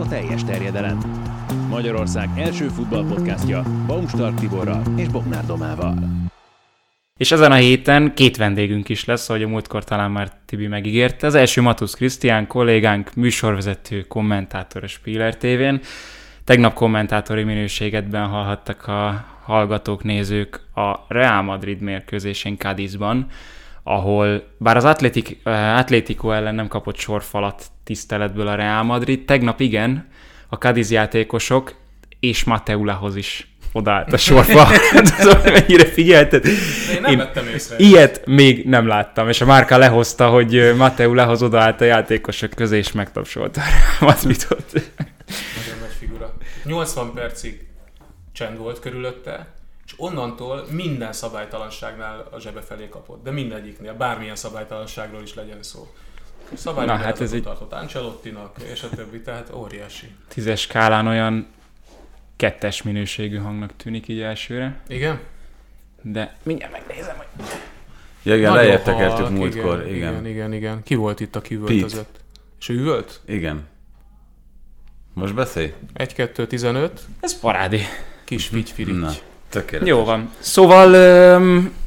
a teljes terjedelem. Magyarország első futballpodcastja Baumstark Tiborral és Bognár Domával. És ezen a héten két vendégünk is lesz, ahogy a múltkor talán már Tibi megígérte. Az első Matusz Krisztián, kollégánk, műsorvezető, kommentátor a Spiller TV-n. Tegnap kommentátori minőségedben hallhattak a hallgatók, nézők a Real Madrid mérkőzésén Cadizban, ahol bár az Atletik, Atlético ellen nem kapott sorfalat tiszteletből a Real Madrid, tegnap igen, a Cadiz játékosok és Mateulahoz is odaállt a sorba. Tudom, mennyire figyelted. Én nem Én vettem észre. Ilyet még nem láttam, és a Márka lehozta, hogy Mateu lehoz odaállt a játékosok közé, és megtapsolta a Madridot. Nagyon nagy figura. 80 percig csend volt körülötte, onnantól minden szabálytalanságnál a zsebe felé kapott, de mindegyiknél, bármilyen szabálytalanságról is legyen szó. Szabály Na, hát ez egy... tartott Ancelottinak, és a többi, tehát óriási. Tízes skálán olyan kettes minőségű hangnak tűnik így elsőre. Igen? De mindjárt megnézem, hogy... Ja, igen, lejjebb tekertük múltkor, igen, igen. Igen, igen, igen. Ki volt itt, aki üvöltözött? És ő üvölt? Igen. Most beszélj. 1-2-15. Ez parádi. Kis figyfirigy. Tökéletes. Jó van. Szóval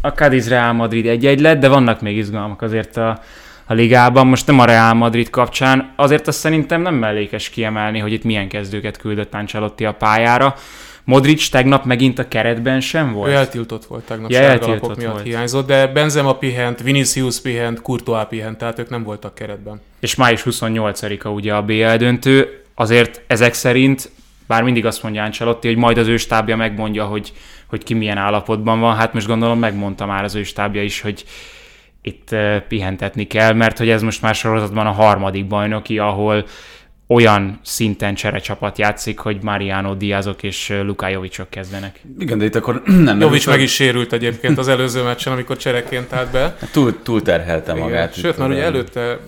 a Cadiz Real Madrid egy-egy lett, de vannak még izgalmak azért a, a ligában. Most nem a Real Madrid kapcsán, azért azt szerintem nem mellékes kiemelni, hogy itt milyen kezdőket küldött Ancelotti a pályára. Modric tegnap megint a keretben sem volt? Ő eltiltott volt tegnap, ja, eltiltott miatt volt. hiányzott, de Benzema pihent, Vinicius pihent, Courtois pihent, tehát ők nem voltak keretben. És május 28-a ugye a BL döntő, azért ezek szerint, bár mindig azt mondja Ancelotti, hogy majd az ő stábja megmondja, hogy, hogy ki milyen állapotban van, hát most gondolom megmondta már az ő stábja is, hogy itt pihentetni kell, mert hogy ez most már sorozatban a harmadik bajnoki, ahol olyan szinten cserecsapat játszik, hogy Mariano Diazok és Luka Jovicsok kezdenek. Igen, de itt akkor nem... Jovics meg is sérült egyébként az előző meccsen, amikor csereként állt be. Túl, túl terhelte magát. Sőt, már ugye előtte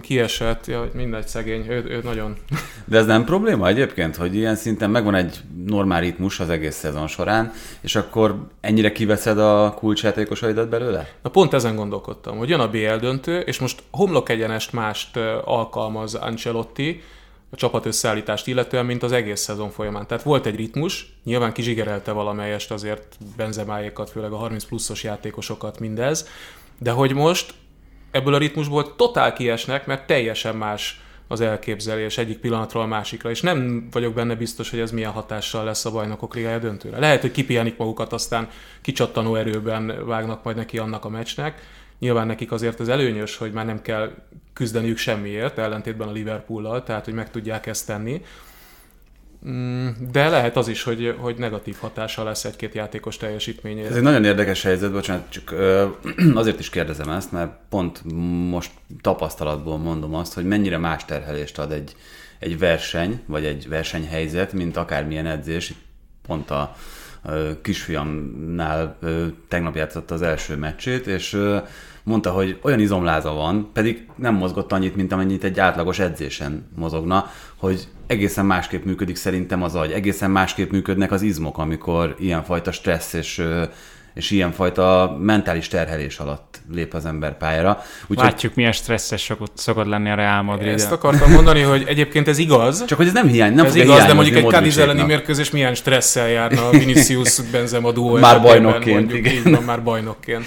kiesett, ja, mindegy szegény, ő, ő nagyon... De ez nem probléma egyébként, hogy ilyen szinten megvan egy normál ritmus az egész szezon során, és akkor ennyire kiveszed a kulcsjátékosaidat belőle? Na pont ezen gondolkodtam, hogy jön a BL döntő, és most homlok egyenest mást alkalmaz Ancelotti, a csapat összeállítást illetően, mint az egész szezon folyamán. Tehát volt egy ritmus, nyilván kizsigerelte valamelyest azért benzemáékat, főleg a 30 pluszos játékosokat mindez, de hogy most ebből a ritmusból totál kiesnek, mert teljesen más az elképzelés egyik pillanatról a másikra, és nem vagyok benne biztos, hogy ez milyen hatással lesz a bajnokok ligája döntőre. Lehet, hogy kipihenik magukat, aztán kicsattanó erőben vágnak majd neki annak a meccsnek. Nyilván nekik azért az előnyös, hogy már nem kell küzdeniük semmiért, ellentétben a Liverpool-lal, tehát hogy meg tudják ezt tenni. Mm, de lehet az is, hogy, hogy negatív hatása lesz egy-két játékos teljesítményére. Ez egy nagyon érdekes helyzet, bocsánat, csak azért is kérdezem ezt, mert pont most tapasztalatból mondom azt, hogy mennyire más terhelést ad egy, egy verseny, vagy egy versenyhelyzet, mint akármilyen edzés. Pont a kisfiamnál tegnap játszott az első meccsét, és mondta, hogy olyan izomláza van, pedig nem mozgott annyit, mint amennyit egy átlagos edzésen mozogna, hogy egészen másképp működik szerintem az agy, egészen másképp működnek az izmok, amikor ilyenfajta stressz és és ilyenfajta mentális terhelés alatt lép az ember pályára. Úgy, Látjuk, milyen stresszes szokott, szokott lenni a Real Madrid. Ezt akartam mondani, hogy egyébként ez igaz. Csak hogy ez nem hiány, nem Ez igaz, de mondjuk egy Cadiz elleni mérkőzés milyen stresszel járna a Vinicius Benzema duó Már bajnokként. Mondjuk, igen. Így van, már bajnokként.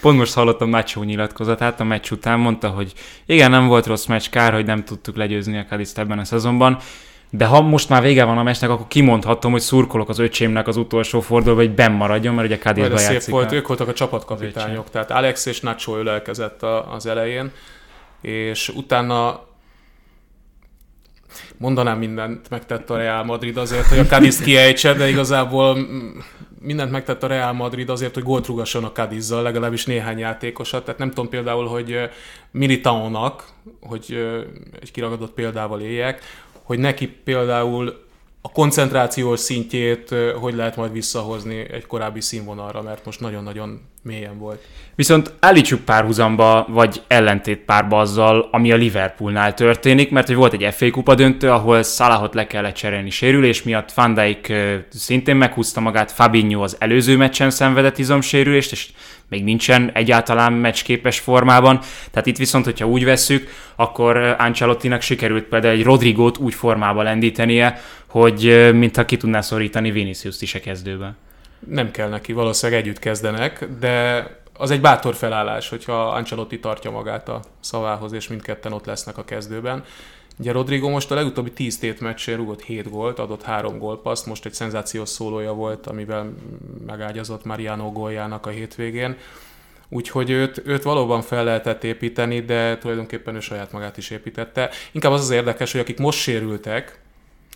Pont most hallottam Nacho nyilatkozatát, a meccs után mondta, hogy igen, nem volt rossz meccs, kár, hogy nem tudtuk legyőzni a Cadiz ebben a szezonban de ha most már vége van a meccsnek, akkor kimondhatom, hogy szurkolok az öcsémnek az utolsó fordulóba, hogy benn maradjon, mert ugye Cadizba játszik. szép volt, ők voltak a csapatkapitányok, tehát Alex és Nacho ölelkezett az elején, és utána mondanám mindent megtett a Real Madrid azért, hogy a Cadiz kiejtse, de igazából mindent megtett a Real Madrid azért, hogy gólt rugasson a Cadizzal, legalábbis néhány játékosat. Tehát nem tudom például, hogy Militaónak, hogy egy kiragadott példával éljek, hogy neki például a koncentrációs szintjét hogy lehet majd visszahozni egy korábbi színvonalra, mert most nagyon-nagyon mélyen volt. Viszont állítsuk párhuzamba, vagy ellentét párba azzal, ami a Liverpoolnál történik, mert hogy volt egy FA kupa döntő, ahol Salahot le kellett cserélni sérülés miatt, Van Dijk szintén meghúzta magát, Fabinho az előző meccsen szenvedett izomsérülést, és még nincsen egyáltalán meccsképes formában. Tehát itt viszont, hogyha úgy vesszük, akkor Ancelottinak sikerült például egy Rodrigót úgy formába lendítenie, hogy mintha ki tudná szorítani Vinicius-t is a kezdőben. Nem kell neki, valószínűleg együtt kezdenek, de az egy bátor felállás, hogyha Ancelotti tartja magát a szavához, és mindketten ott lesznek a kezdőben. Ugye Rodrigo most a legutóbbi 10 tét meccsén rúgott 7 gólt, adott 3 gólpaszt, most egy szenzációs szólója volt, amivel megágyazott Mariano góljának a hétvégén. Úgyhogy őt, őt valóban fel lehetett építeni, de tulajdonképpen ő saját magát is építette. Inkább az az érdekes, hogy akik most sérültek,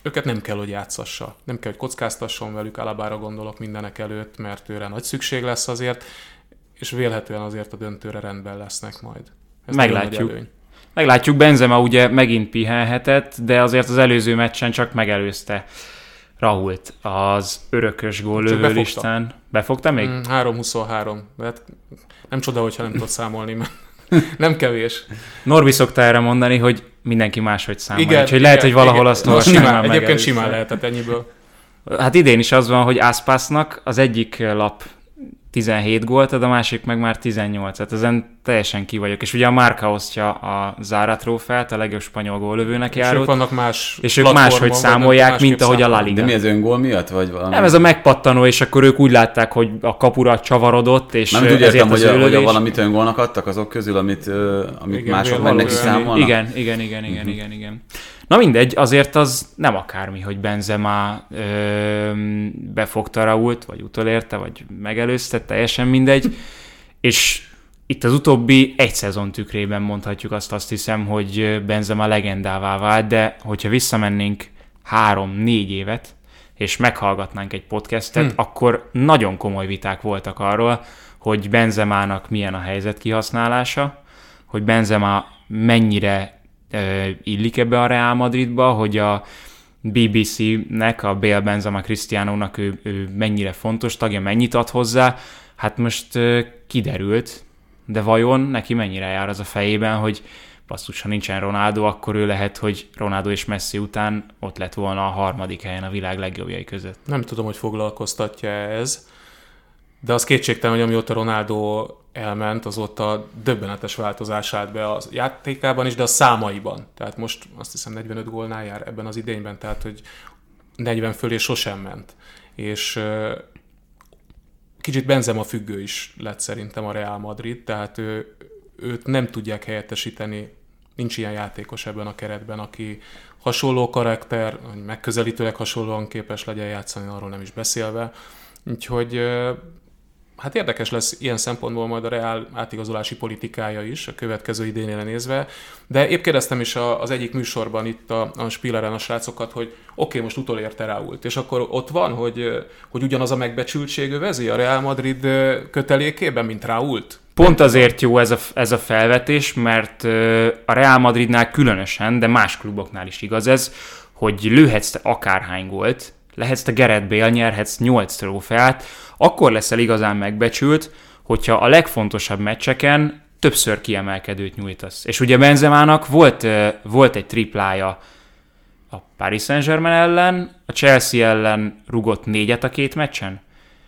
őket nem kell, hogy játszassa. Nem kell, hogy kockáztasson velük, Alabára gondolok mindenek előtt, mert őre nagy szükség lesz azért, és vélhetően azért a döntőre rendben lesznek majd. Ez Meglátjuk. Meglátjuk, Benzema ugye megint pihenhetett, de azért az előző meccsen csak megelőzte Rahult az örökös góllövő listán. Befogta még? Mm, 3-23. Hát nem csoda, hogyha nem tudod számolni, mert nem kevés. Norbi szokta erre mondani, hogy mindenki máshogy számol. Igen, úgyhogy lehet, hogy valahol igen. azt no, simán, Egyébként simán lehetett ennyiből. Hát idén is az van, hogy Aspasnak az egyik lap 17 gólt ad, a másik meg már 18. Tehát ezen teljesen ki vagyok. És ugye a Márka osztja a Zára trófeát, a legjobb spanyol góllövőnek járó. És ők vannak más És ők máshogy számolják, mint ahogy a La Liga. De mi ez öngól miatt? Vagy valami? Nem, ez a megpattanó, és akkor ők úgy látták, hogy a kapura csavarodott, és Nem úgy értem, hogy, a, hogy a valamit öngólnak adtak azok közül, amit, amit igen, mások meg neki számolnak? Igen, igen, igen, igen, uh-huh. igen, igen. Na mindegy, azért az nem akármi, hogy Benzema ö, befogta Rault, vagy utolérte, vagy megelőzte, teljesen mindegy. És itt az utóbbi egy szezon tükrében mondhatjuk azt, azt hiszem, hogy Benzema legendává vált, de hogyha visszamennénk három-négy évet, és meghallgatnánk egy podcastet, hmm. akkor nagyon komoly viták voltak arról, hogy Benzemának milyen a helyzet kihasználása, hogy Benzema mennyire illik ebbe a Real Madridba, hogy a BBC-nek, a Bale Benzema Cristiano-nak ő, ő mennyire fontos tagja, mennyit ad hozzá, hát most kiderült, de vajon neki mennyire jár az a fejében, hogy basszus, ha nincsen Ronaldo, akkor ő lehet, hogy Ronaldo és Messi után ott lett volna a harmadik helyen a világ legjobbjai között. Nem tudom, hogy foglalkoztatja ez, de az kétségtelen, hogy amióta Ronaldo elment, azóta döbbenetes változás állt be a játékában is, de a számaiban. Tehát most azt hiszem 45 gólnál jár ebben az idényben, tehát hogy 40 fölé sosem ment. És kicsit Benzema függő is lett szerintem a Real Madrid, tehát ő, őt nem tudják helyettesíteni, nincs ilyen játékos ebben a keretben, aki hasonló karakter, megközelítőleg hasonlóan képes legyen játszani, arról nem is beszélve. Úgyhogy hát érdekes lesz ilyen szempontból majd a reál átigazolási politikája is a következő idénére nézve, de épp kérdeztem is az egyik műsorban itt a, a Spilleren a srácokat, hogy oké, okay, most utolérte Ráult, és akkor ott van, hogy, hogy ugyanaz a megbecsültség övezi a Real Madrid kötelékében, mint Ráult? Pont azért jó ez a, ez a felvetés, mert a Real Madridnál különösen, de más kluboknál is igaz ez, hogy lőhetsz te akárhány gólt, lehetsz te Gerett Bale, nyerhetsz 8 trófeát, akkor leszel igazán megbecsült, hogyha a legfontosabb meccseken többször kiemelkedőt nyújtasz. És ugye Benzemának volt, volt egy triplája a Paris Saint-Germain ellen, a Chelsea ellen rugott négyet a két meccsen,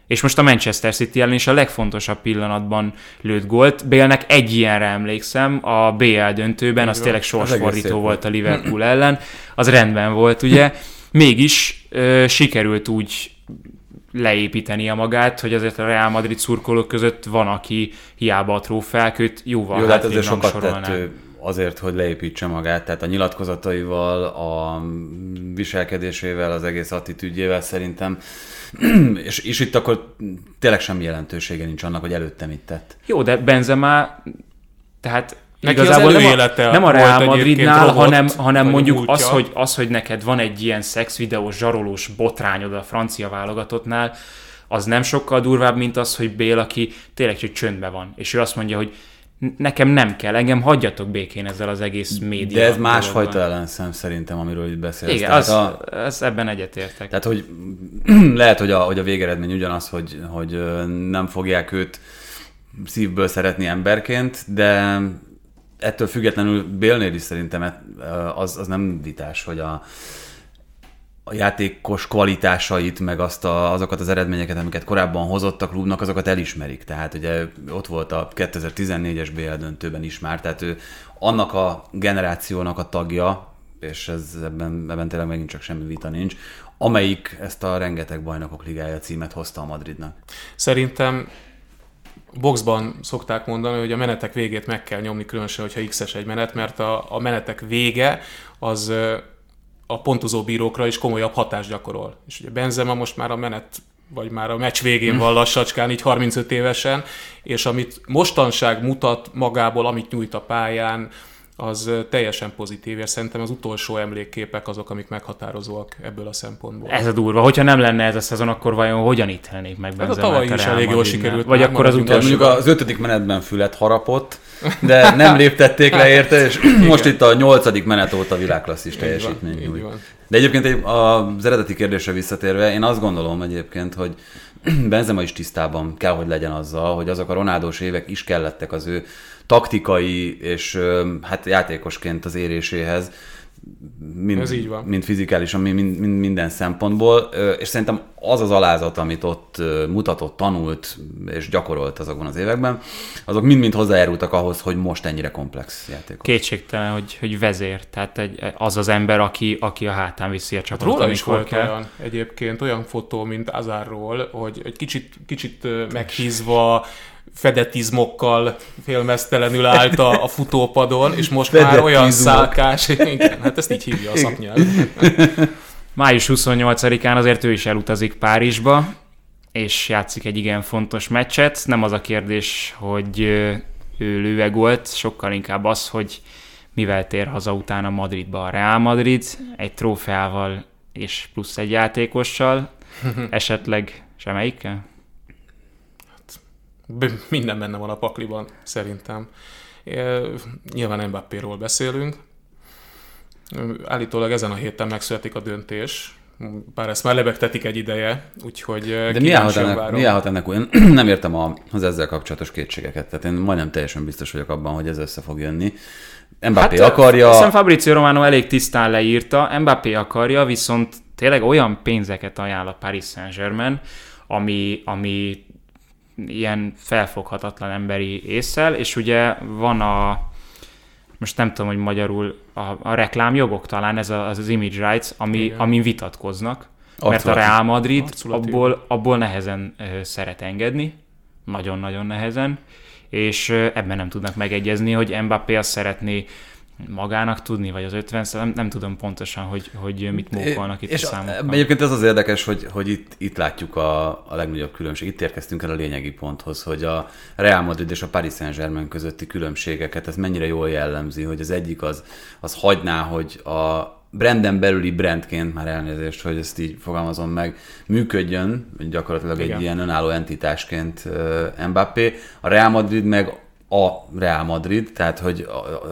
és most a Manchester City ellen is a legfontosabb pillanatban lőtt gólt. Bélnek egy ilyenre emlékszem, a BL döntőben, az tényleg sorsfordító volt a Liverpool ellen, az rendben volt, ugye. Mégis ö, sikerült úgy leépíteni a magát, hogy azért a Real Madrid szurkolók között van, aki hiába a trófeák, őt jóval Jó, hát azért sokat tett azért, hogy leépítse magát, tehát a nyilatkozataival, a viselkedésével, az egész attitűdjével szerintem, és, és itt akkor tényleg semmi jelentősége nincs annak, hogy előtte mit tett. Jó, de Benzema, tehát Neki Igazából nem a, nem a Real Madridnál, hanem, hanem mondjuk az hogy, az, hogy neked van egy ilyen szexvideós, zsarolós botrányod a francia válogatottnál, az nem sokkal durvább, mint az, hogy Bél, aki tényleg csak csöndben van. És ő azt mondja, hogy nekem nem kell, engem hagyjatok békén ezzel az egész média. De ez másfajta ellenszem szerintem, amiről itt beszélsz. Igen, az, a, az ebben egyetértek. Tehát, hogy lehet, hogy a, hogy a végeredmény ugyanaz, hogy, hogy nem fogják őt szívből szeretni emberként, de ettől függetlenül Bélnél is szerintem az, az nem vitás, hogy a, a játékos kvalitásait, meg azt a, azokat az eredményeket, amiket korábban hozott a klubnak, azokat elismerik. Tehát ugye ott volt a 2014-es BL döntőben is már, tehát ő annak a generációnak a tagja, és ez ebben, ebben tényleg megint csak semmi vita nincs, amelyik ezt a rengeteg bajnokok ligája címet hozta a Madridnak. Szerintem boxban szokták mondani, hogy a menetek végét meg kell nyomni, különösen, hogyha X-es egy menet, mert a, a menetek vége az a pontozó bírókra is komolyabb hatást gyakorol. És ugye Benzema most már a menet vagy már a meccs végén van lassacskán, így 35 évesen, és amit mostanság mutat magából, amit nyújt a pályán, az teljesen pozitív, és szerintem az utolsó emlékképek azok, amik meghatározóak ebből a szempontból. Ez a durva. Hogyha nem lenne ez a szezon, akkor vajon hogyan ítélnék meg Ez a tavaly is elég jól sikerült. Vagy akkor az utolsó. Mondjuk az ötödik menetben fület harapott, de nem léptették le érte, és most itt a nyolcadik menet óta világklasszis teljesítmény nyújt. De egyébként az eredeti kérdésre visszatérve, én azt gondolom egyébként, hogy Benzema is tisztában kell, hogy legyen azzal, hogy azok a Ronaldós évek is kellettek az ő taktikai és hát játékosként az éréséhez, mind, Ez így van. mind fizikálisan, mind, mind, minden szempontból, és szerintem az az alázat, amit ott mutatott, tanult és gyakorolt azokban az években, azok mind-mind hozzájárultak ahhoz, hogy most ennyire komplex játék. Kétségtelen, hogy, hogy vezér, tehát egy, az az ember, aki, aki a hátán viszi a csapatot, hát róla is volt kell. olyan egyébként, olyan fotó, mint Azárról, hogy egy kicsit, kicsit meghízva, fedetizmokkal félmeztelenül állt a, a futópadon, és most már olyan szálkás, igen, hát ezt így hívja a szaknyelv. Május 28-án azért ő is elutazik Párizsba, és játszik egy igen fontos meccset. Nem az a kérdés, hogy ő lőve volt, sokkal inkább az, hogy mivel tér haza utána Madridba a Real Madrid, egy trófeával és plusz egy játékossal, esetleg semmelyikkel? Minden benne van a pakliban, szerintem. Nyilván Mbappéról beszélünk. Állítólag ezen a héten megszületik a döntés, bár ezt már lebegtetik egy ideje, úgyhogy De mi állhat ennek, mi állhat ennek Én nem értem az ezzel kapcsolatos kétségeket, tehát én majdnem teljesen biztos vagyok abban, hogy ez össze fog jönni. Mbappé hát, akarja... Hiszem Fabrizio Romano elég tisztán leírta, Mbappé akarja, viszont tényleg olyan pénzeket ajánl a Paris Saint-Germain, ami, ami ilyen felfoghatatlan emberi észsel, és ugye van a, most nem tudom, hogy magyarul a, a reklámjogok talán, ez a, az, az image rights, ami, amin vitatkoznak, mert a Real Madrid abból, abból nehezen szeret engedni, nagyon-nagyon nehezen, és ebben nem tudnak megegyezni, hogy Mbappé azt szeretné magának tudni, vagy az 50 nem, nem tudom pontosan, hogy, hogy mit mókolnak itt és a számokkal. Egyébként ez az érdekes, hogy, hogy itt, itt látjuk a, a legnagyobb különbség. Itt érkeztünk el a lényegi ponthoz, hogy a Real Madrid és a Paris Saint-Germain közötti különbségeket, ez mennyire jól jellemzi, hogy az egyik az, az hagyná, hogy a branden belüli brandként, már elnézést, hogy ezt így fogalmazom meg, működjön, gyakorlatilag Igen. egy ilyen önálló entitásként Mbappé. A Real Madrid meg a Real Madrid, tehát hogy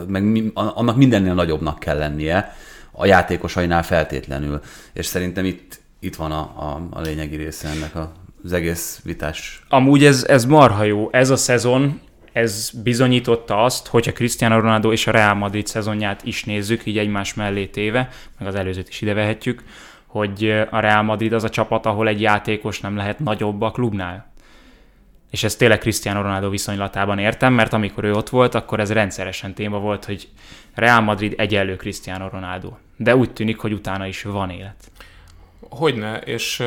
meg annak mindennél nagyobbnak kell lennie, a játékosainál feltétlenül. És szerintem itt, itt van a, a, a lényegi része ennek a, az egész vitás. Amúgy ez, ez marha jó. Ez a szezon, ez bizonyította azt, hogyha Cristiano Ronaldo és a Real Madrid szezonját is nézzük, így egymás mellé téve, meg az előzőt is ide vehetjük, hogy a Real Madrid az a csapat, ahol egy játékos nem lehet nagyobb a klubnál és ezt tényleg Cristiano Ronaldo viszonylatában értem, mert amikor ő ott volt, akkor ez rendszeresen téma volt, hogy Real Madrid egyenlő Cristiano Ronaldo. De úgy tűnik, hogy utána is van élet. Hogyne, és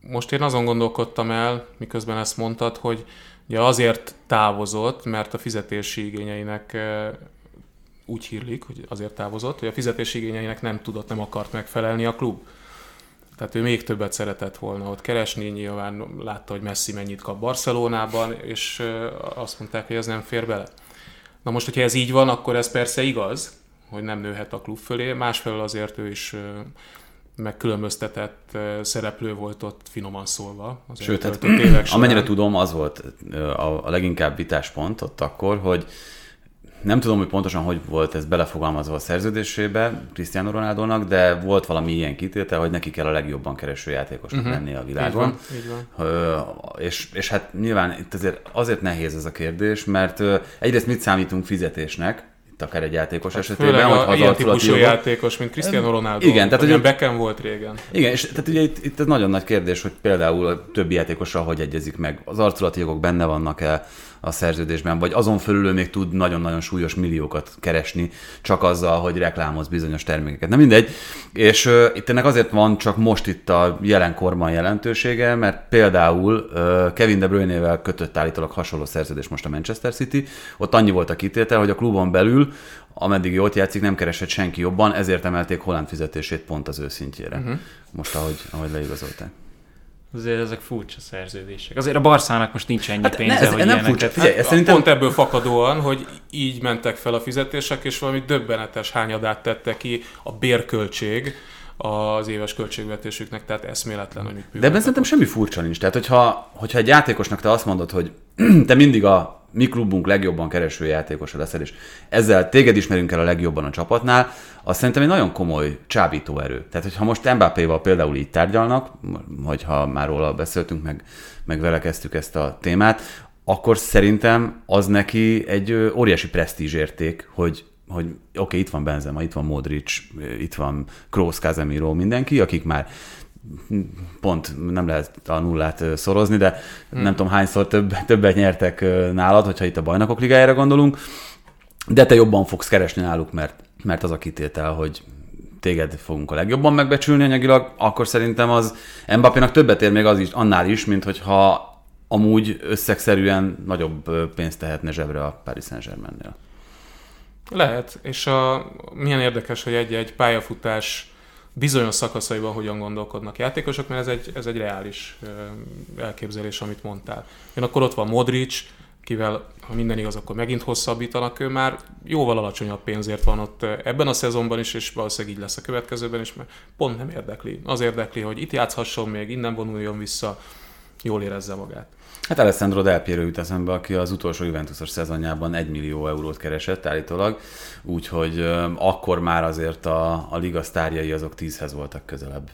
most én azon gondolkodtam el, miközben ezt mondtad, hogy ugye azért távozott, mert a fizetési igényeinek úgy hírlik, hogy azért távozott, hogy a fizetési igényeinek nem tudott, nem akart megfelelni a klub. Tehát ő még többet szeretett volna ott keresni, nyilván látta, hogy Messi mennyit kap Barcelonában, és azt mondták, hogy ez nem fér bele. Na most, hogyha ez így van, akkor ez persze igaz, hogy nem nőhet a klub fölé, másfelől azért ő is megkülönböztetett szereplő volt ott finoman szólva. Az Sőt, hát, évek amennyire tudom, az volt a, a leginkább vitáspont ott akkor, hogy nem tudom, hogy pontosan hogy volt ez belefogalmazva a szerződésébe Cristiano Ronaldonak, de volt valami ilyen kitétel, hogy neki kell a legjobban kereső játékosnak uh-huh. lennie a világon. Így van, így van. Ö, és, és hát nyilván itt azért, azért nehéz ez a kérdés, mert ö, egyrészt mit számítunk fizetésnek, itt akár egy játékos hát esetében, Főleg hogy a, ilyen típusú jogot. játékos, mint Cristiano Ronaldo. Igen, tehát, hogy- Beckham volt régen. Igen, és tehát ugye itt, itt ez nagyon nagy kérdés, hogy például a többi játékossal hogy egyezik meg. Az arculati jogok benne vannak-e a szerződésben, vagy azon fölül ő még tud nagyon-nagyon súlyos milliókat keresni, csak azzal, hogy reklámoz bizonyos termékeket. Nem mindegy. És uh, itt ennek azért van csak most itt a jelen korban jelentősége, mert például uh, Kevin De Bruyne-vel kötött állítólag hasonló szerződés most a Manchester City. Ott annyi volt a kitétel, hogy a klubon belül ameddig jót játszik, nem keresett senki jobban, ezért emelték Holland fizetését pont az ő szintjére. Uh-huh. Most, ahogy, ahogy leigazolták. Azért ezek furcsa szerződések. Azért a Barszának most nincs ennyi Hát pénze, ne, ez, hogy nem ilyeneket... furcsa. Figyelj, ez Hát szerintem... Pont ebből fakadóan, hogy így mentek fel a fizetések, és valami döbbenetes hányadát tette ki a bérköltség az éves költségvetésüknek, tehát eszméletlen, hogy mit De ebben szerintem semmi furcsa nincs. Tehát, hogyha, hogyha egy játékosnak te azt mondod, hogy te mindig a mi klubunk legjobban kereső játékosa leszel, és ezzel téged ismerünk el a legjobban a csapatnál, az szerintem egy nagyon komoly csábító erő. Tehát, hogyha most Mbappé-val például így tárgyalnak, hogyha már róla beszéltünk, meg, meg vele kezdtük ezt a témát, akkor szerintem az neki egy óriási presztízsérték, hogy hogy oké, okay, itt van Benzema, itt van Modric, itt van Kroos, Casemiro, mindenki, akik már pont nem lehet a nullát szorozni, de hmm. nem tudom hányszor több, többet nyertek nálad, hogyha itt a bajnokok ligájára gondolunk, de te jobban fogsz keresni náluk, mert, mert az a kitétel, hogy téged fogunk a legjobban megbecsülni anyagilag, akkor szerintem az Mbappénak többet ér még az is, annál is, mint hogyha amúgy összegszerűen nagyobb pénzt tehetne zsebre a Paris Saint-Germainnél. Lehet, és a, milyen érdekes, hogy egy-egy pályafutás bizonyos szakaszaiban hogyan gondolkodnak játékosok, mert ez egy, ez egy reális elképzelés, amit mondtál. Én akkor ott van Modric, kivel, ha minden igaz, akkor megint hosszabbítanak, ő már jóval alacsonyabb pénzért van ott ö, ebben a szezonban is, és valószínűleg így lesz a következőben is, mert pont nem érdekli. Az érdekli, hogy itt játszhasson még, innen vonuljon vissza, jól érezze magát. Hát Alessandro Del Piero jut eszembe, aki az utolsó Juventusos szezonjában 1 millió eurót keresett állítólag, úgyhogy ö, akkor már azért a, a liga sztárjai azok tízhez voltak közelebb.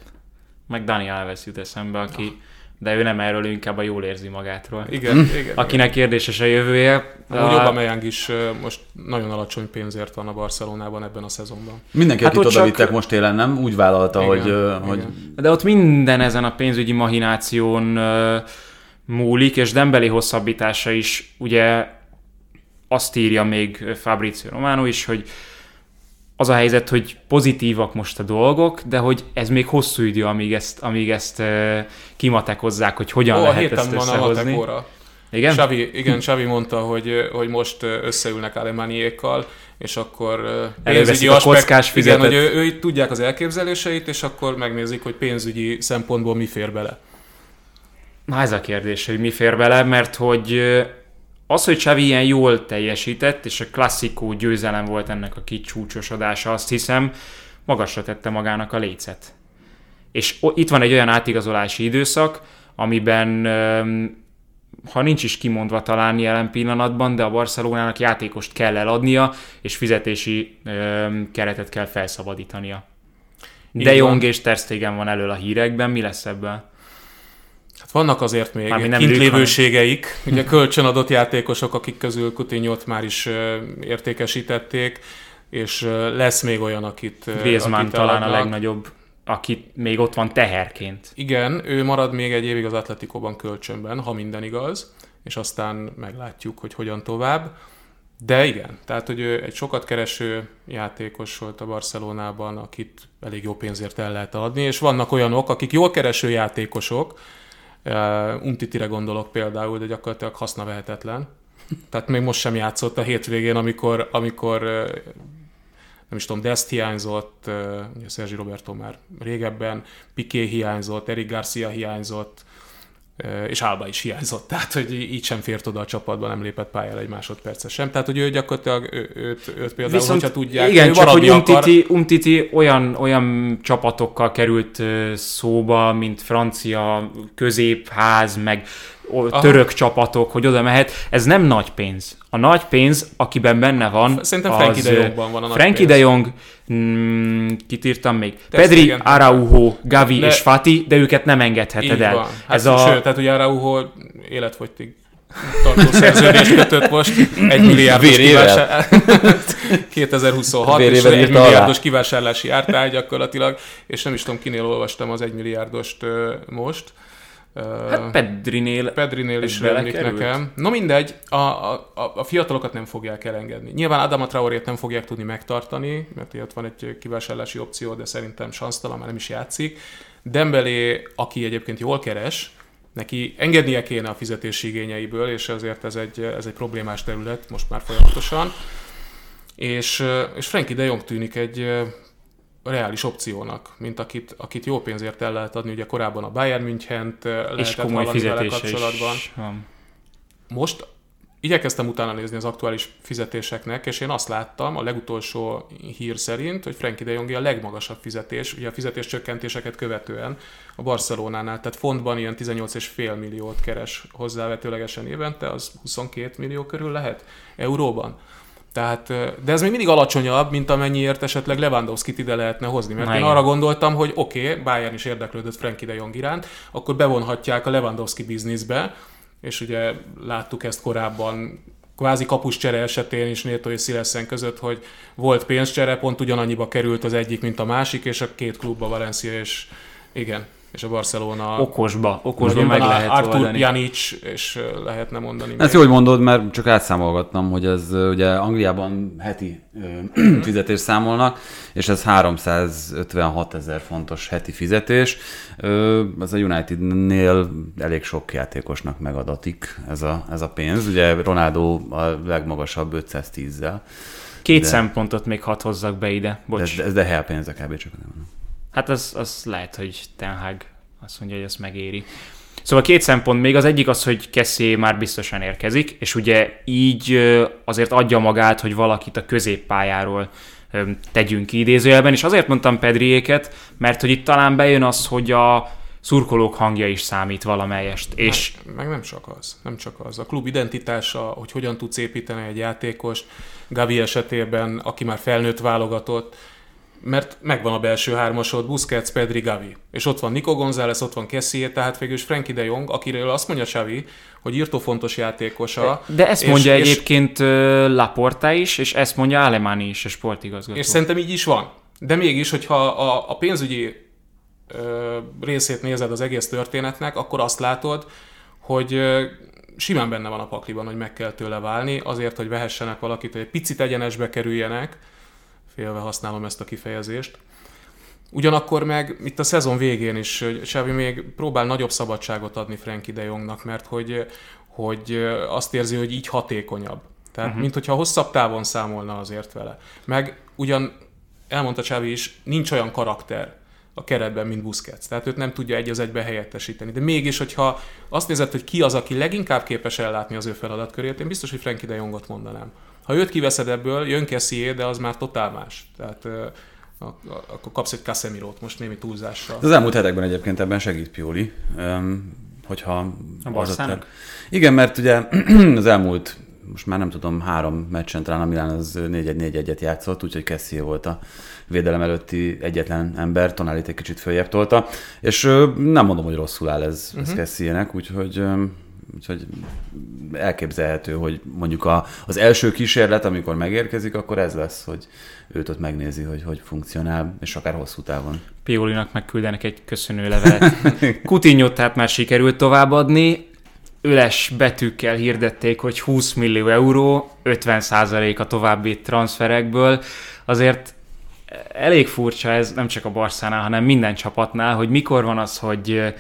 Meg Dani Alves jut eszembe, aki... De ő nem erről, ő inkább a jól érzi magátról. Igen, igen. Akinek kérdéses a jövője. Amúgy a- Aubameyang is most nagyon alacsony pénzért van a Barcelonában ebben a szezonban. Mindenki, Hát oda csak- vittek most télen, nem? Úgy vállalta, Igen, hogy, igen. hogy De ott minden ezen a pénzügyi mahináción múlik, és Dembeli hosszabbítása is ugye azt írja még Fabrizio Romano is, hogy az a helyzet, hogy pozitívak most a dolgok, de hogy ez még hosszú idő, amíg ezt, amíg ezt ö, kimatekozzák, hogy hogyan Ó, a lehet ezt van a összehozni. hatekóra. Igen? Xavi, igen, Xavi mondta, hogy, hogy most összeülnek Alemániékkal, és akkor Előveszik a kockás igen, hogy ő, ő, tudják az elképzeléseit, és akkor megnézik, hogy pénzügyi szempontból mi fér bele. Na ez a kérdés, hogy mi fér bele, mert hogy az, hogy Xavi ilyen jól teljesített, és a klasszikó győzelem volt ennek a kicsúcsosodása, azt hiszem, magasra tette magának a lécet. És itt van egy olyan átigazolási időszak, amiben ha nincs is kimondva talán jelen pillanatban, de a Barcelonának játékost kell eladnia, és fizetési keretet kell felszabadítania. De. Jong és Ter Stegen van elől a hírekben, mi lesz ebből? Vannak azért még Mármint nem kintlévőségeik, ugye kölcsönadott játékosok, akik közül Coutinho-t már is értékesítették, és lesz még olyan, akit Griezmann akit talán a legnagyobb, aki még ott van teherként. Igen, ő marad még egy évig az Atletikóban kölcsönben, ha minden igaz, és aztán meglátjuk, hogy hogyan tovább. De igen, tehát, hogy ő egy sokat kereső játékos volt a Barcelonában, akit elég jó pénzért el lehet adni, és vannak olyanok, akik jól kereső játékosok, uh, Umtitire gondolok például, de gyakorlatilag hasznavehetetlen. Tehát még most sem játszott a hétvégén, amikor, amikor uh, nem is tudom, Dest hiányzott, uh, ugye Sergi Roberto már régebben, Piqué hiányzott, Eric Garcia hiányzott, és Alba is hiányzott, tehát hogy így sem fért oda a csapatba, nem lépett pályára egy másodpercet sem. Tehát, hogy ő gyakorlatilag őt, őt például, Viszont, hogyha tudják, igen, csak hogy maradni akar, Umtiti, Umtiti olyan, olyan csapatokkal került szóba, mint francia középház, meg török csapatok, hogy oda mehet. Ez nem nagy pénz. A nagy pénz, akiben benne van, Szerintem Frankie de Jongban van a nagy Frankie pénz. de Jong, mm, kit írtam még? Ter Pedri, Stegen. Araujo, Gavi De- és Fati, de őket nem engedheted Így el. van. Hát Ez a... Sőt, tehát ugye Araujo életfogytig tartó szerződést kötött most, egy milliárdos Vérével. kivásár... 2026, és Vérével egy írta alá. milliárdos kivásárlási ártály gyakorlatilag, és nem is tudom, kinél olvastam az egy milliárdost most. Hát Pedrinél Pedrinél is rémlik nekem. No mindegy, a, a, a- fiatalokat nem fogják elengedni. Nyilván Adama Traorét nem fogják tudni megtartani, mert ott van egy kivásárlási opció, de szerintem sansztalan, már nem is játszik. Dembélé, aki egyébként jól keres, neki engednie kéne a fizetési igényeiből, és ezért ez egy, ez egy problémás terület most már folyamatosan. És, és Frankie de Jong tűnik egy reális opciónak, mint akit, akit jó pénzért el lehet adni. Ugye korábban a Bayern München-t és lehetett komoly vele fizetése kapcsolatban. is van. Most igyekeztem utána nézni az aktuális fizetéseknek, és én azt láttam a legutolsó hír szerint, hogy Frankie de Jongi a legmagasabb fizetés, ugye a fizetés csökkentéseket követően a Barcelonánál, tehát fontban ilyen 18,5 milliót keres hozzávetőlegesen évente, az 22 millió körül lehet euróban. Tehát, de ez még mindig alacsonyabb, mint amennyiért esetleg Lewandowski-t ide lehetne hozni. Mert Na én igen. arra gondoltam, hogy oké, okay, Bayern is érdeklődött Frankie de Jong iránt, akkor bevonhatják a Lewandowski bizniszbe, és ugye láttuk ezt korábban kvázi kapuscsere esetén is Néto és Szileszen között, hogy volt pénzcsere, pont ugyanannyiba került az egyik, mint a másik, és a két klubba, Valencia és igen, és a Barcelona. Okosba, okosba meg lehet Artur oldani. Janic, és lehetne mondani. Ezt még. jó, hogy mondod, mert csak átszámolgattam, hogy ez ugye Angliában heti ö, fizetést számolnak, és ez 356 ezer fontos heti fizetés. Ez a Unitednél elég sok játékosnak megadatik ez a, ez a pénz. Ugye Ronaldo a legmagasabb 510-zel. Két De- szempontot még hadd hozzak be ide. De, Bocs. ez, ez de hell pénze kb. csak nem. Hát az, az lehet, hogy Ten Hag azt mondja, hogy ezt megéri. Szóval két szempont még, az egyik az, hogy Kessé már biztosan érkezik, és ugye így azért adja magát, hogy valakit a középpályáról tegyünk ki idézőjelben, és azért mondtam Pedriéket, mert hogy itt talán bejön az, hogy a szurkolók hangja is számít valamelyest, és Meg, meg nem csak az, nem csak az. A klub identitása, hogy hogyan tudsz építeni egy játékost, Gavi esetében, aki már felnőtt válogatott, mert megvan a belső hármasod, Busquets, Pedri, Gavi. És ott van Nico González, ott van Kessié, tehát végül is Frankie de Jong, akiről azt mondja Xavi, hogy írtó fontos játékosa. de ezt és- mondja és- egyébként ö, Laporta is, és ezt mondja Alemani is, a sportigazgató. És szerintem így is van. De mégis, hogyha a, a pénzügyi ö, részét nézed az egész történetnek, akkor azt látod, hogy ö, simán benne van a pakliban, hogy meg kell tőle válni, azért, hogy vehessenek valakit, hogy egy picit egyenesbe kerüljenek, félve használom ezt a kifejezést. Ugyanakkor meg itt a szezon végén is Xavi még próbál nagyobb szabadságot adni Frankie de Jongnak, mert hogy, hogy azt érzi, hogy így hatékonyabb. Tehát, uh-huh. mint hogyha hosszabb távon számolna azért vele. Meg ugyan elmondta Xavi is, nincs olyan karakter a keretben, mint Busquets. Tehát őt nem tudja egy az egybe helyettesíteni. De mégis, hogyha azt nézed, hogy ki az, aki leginkább képes ellátni az ő feladatkörét, én biztos, hogy Frankie de Jongot mondanám. Ha őt kiveszed ebből, jön Kessié, de az már totál más. Tehát akkor kapsz egy Casemirót most némi túlzással. Az elmúlt hetekben egyébként ebben segít Pioli, hogyha... A Igen, mert ugye az elmúlt, most már nem tudom, három meccsen talán a Milán az 4-1-4-1-et játszott, úgyhogy Kessie volt a védelem előtti egyetlen ember, Tonálit egy kicsit följebb tolta, és nem mondom, hogy rosszul áll ez, uh-huh. ez Kessie-nek, úgyhogy Úgyhogy elképzelhető, hogy mondjuk a, az első kísérlet, amikor megérkezik, akkor ez lesz, hogy őt ott megnézi, hogy hogy funkcionál, és akár hosszú távon. Piolinak megküldenek egy köszönő levelet. Coutinho-t tehát már sikerült továbbadni, üles betűkkel hirdették, hogy 20 millió euró, 50% a további transferekből. Azért elég furcsa ez, nem csak a Barszánál, hanem minden csapatnál, hogy mikor van az, hogy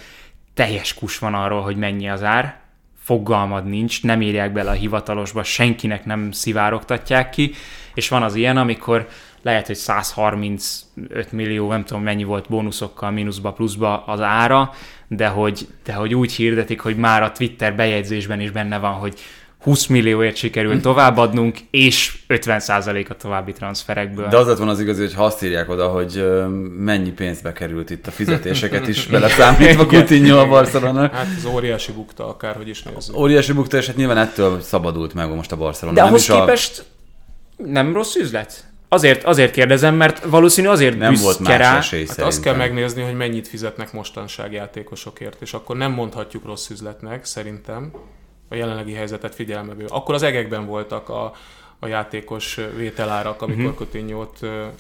teljes kus van arról, hogy mennyi az ár, fogalmad nincs, nem írják bele a hivatalosba, senkinek nem szivárogtatják ki, és van az ilyen, amikor lehet, hogy 135 millió, nem tudom mennyi volt bónuszokkal, mínuszba, pluszba az ára, de hogy, de hogy úgy hirdetik, hogy már a Twitter bejegyzésben is benne van, hogy 20 millióért sikerült továbbadnunk, és 50% a további transferekből. De az lett volna az igazi, hogy ha azt írják oda, hogy mennyi pénzbe került itt a fizetéseket is beleszámítva Coutinho a Barcelona. Hát ez óriási bukta, akárhogy is nézzük. Óriási bukta, és hát nyilván ettől szabadult meg most a Barcelona. De Nem ahhoz is a- képest nem rossz üzlet? Azért, azért kérdezem, mert valószínű azért nem volt más rá. esély Hát szerintem. azt kell megnézni, hogy mennyit fizetnek mostanság játékosokért, és akkor nem mondhatjuk rossz üzletnek, szerintem, a jelenlegi helyzetet figyelmeből. Akkor az egekben voltak a, a játékos vételárak, amikor uh-huh. Coutinho-t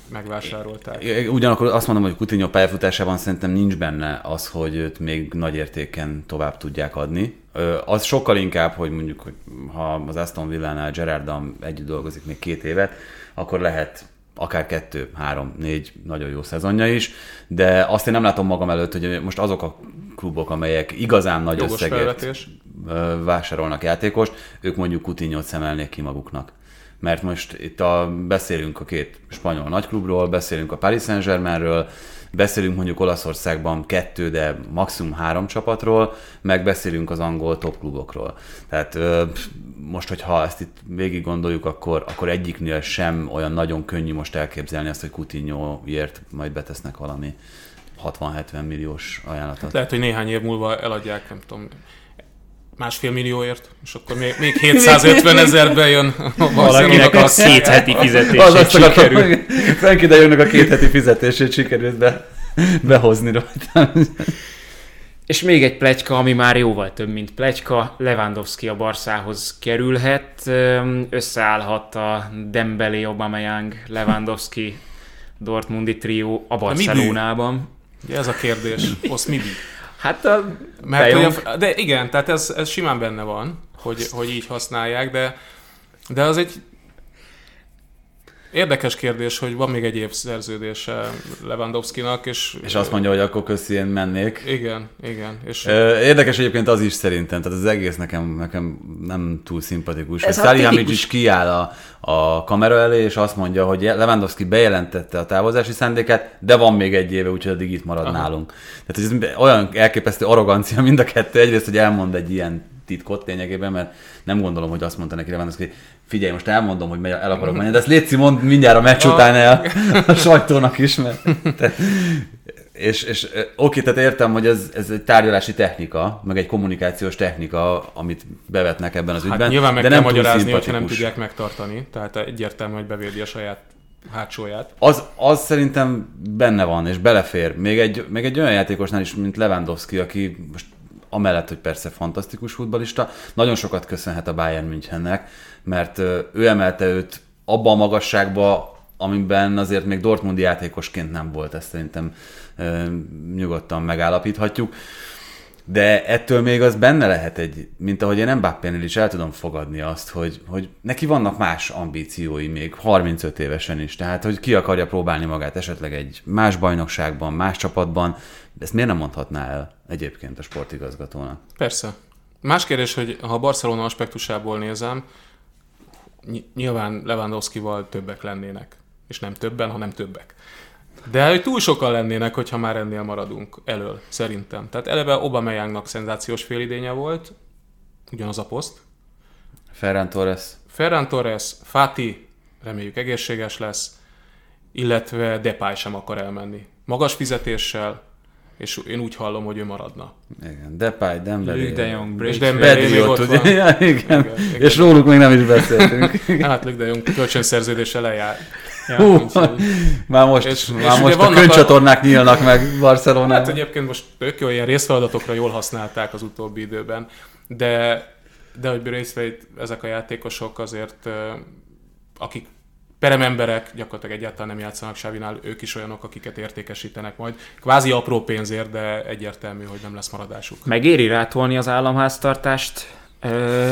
megvásárolták. Ugyanakkor azt mondom, hogy Coutinho pályafutásában szerintem nincs benne az, hogy őt még nagy értéken tovább tudják adni. Az sokkal inkább, hogy mondjuk, hogy ha az Aston Villánál Gerarddal együtt dolgozik még két évet, akkor lehet akár kettő, három, négy nagyon jó szezonja is, de azt én nem látom magam előtt, hogy most azok a klubok, amelyek igazán nagy Jogos összegért felvetés. vásárolnak játékost, ők mondjuk Coutinho-t szemelnék ki maguknak. Mert most itt a, beszélünk a két spanyol nagyklubról, beszélünk a Paris Saint-Germainről, beszélünk mondjuk Olaszországban kettő, de maximum három csapatról, meg beszélünk az angol top klubokról. Tehát most, hogyha ezt itt végig gondoljuk, akkor, akkor egyiknél sem olyan nagyon könnyű most elképzelni azt, hogy Coutinhoért majd betesznek valami 60-70 milliós ajánlatot. Lehet, hogy néhány év múlva eladják, nem tudom, másfél millióért, és akkor még, még 750 ezer bejön a Valakinek a két heti Az fizetését azt sikerül. Frank ide jönnek a két heti fizetését sikerült be, behozni rajta. És még egy plegyka, ami már jóval több, mint plegyka. Lewandowski a Barszához kerülhet, összeállhat a Dembélé, Aubameyang, Lewandowski, Dortmundi trió a? Barcelonában. Ugye ez a kérdés, Osz mi bű? Hát a Mert olyan, de igen, tehát ez, ez simán benne van, hogy, hogy így használják, de, de az egy érdekes kérdés, hogy van még egy év szerződése Lewandowski-nak, és, És azt mondja, hogy akkor köszi, én mennék. igen, igen, és Érdekes egyébként az is szerintem, tehát az egész nekem, nekem nem túl szimpatikus. Ez tipikus- is kiáll a, a kamera elé, és azt mondja, hogy Lewandowski bejelentette a távozási szándékát, de van még egy éve, úgyhogy addig itt marad Aha. nálunk. Tehát ez olyan elképesztő arrogancia mind a kettő. Egyrészt, hogy elmond egy ilyen titkot lényegében, mert nem gondolom, hogy azt mondta neki Lewandowski, hogy figyelj, most elmondom, hogy el akarok menni, de ezt Léci mond mindjárt a meccs után el a sajtónak is, mert te, és, és oké, tehát értem, hogy ez, ez egy tárgyalási technika, meg egy kommunikációs technika, amit bevetnek ebben az hát ügyben, nyilván meg de kell nem magyarázni, hogyha nem tudják megtartani, tehát egyértelmű, hogy bevédi a saját hátsóját. Az, az szerintem benne van, és belefér. Még egy, még egy olyan játékosnál is, mint Lewandowski, aki most amellett, hogy persze fantasztikus futbalista, nagyon sokat köszönhet a Bayern Münchennek, mert ő emelte őt abba a magasságba, amiben azért még Dortmundi játékosként nem volt, ezt szerintem ö, nyugodtan megállapíthatjuk. De ettől még az benne lehet egy, mint ahogy én Mbappénél is el tudom fogadni azt, hogy, hogy neki vannak más ambíciói még 35 évesen is, tehát hogy ki akarja próbálni magát esetleg egy más bajnokságban, más csapatban, ezt miért nem mondhatná el egyébként a sportigazgatónak? Persze. Más kérdés, hogy ha Barcelona aspektusából nézem, nyilván Lewandowski-val többek lennének. És nem többen, hanem többek. De hogy túl sokan lennének, hogyha már ennél maradunk elől, szerintem. Tehát eleve Aubameyangnak szenzációs félidénye volt, ugyanaz a poszt. Ferran Torres, Ferran Torres, Fati, reméljük egészséges lesz, illetve Depay sem akar elmenni. Magas fizetéssel, és én úgy hallom, hogy ő maradna. igen, Depay, Dembélé, Luke de Jong, És Braithwaite. Dembélé még ott ugye? Ja, igen. Igen, igen. És róluk még nem is beszéltünk. Hát Luke de Jong kölcsönszerződése lejár. Hú, úgyhogy- már most, És- és, és már ugye most a vannak a- könycsatornák nyílnak meg Barcelonában. Hát egyébként most tök jó, ilyen részfeladatokra jól használták az utóbbi időben, de, de hogy Braithwaite, ezek a játékosok azért, akik perememberek, gyakorlatilag egyáltalán nem játszanak Sávinál, ők is olyanok, akiket értékesítenek majd. Kvázi apró pénzért, de egyértelmű, hogy nem lesz maradásuk. Megéri rátolni az államháztartást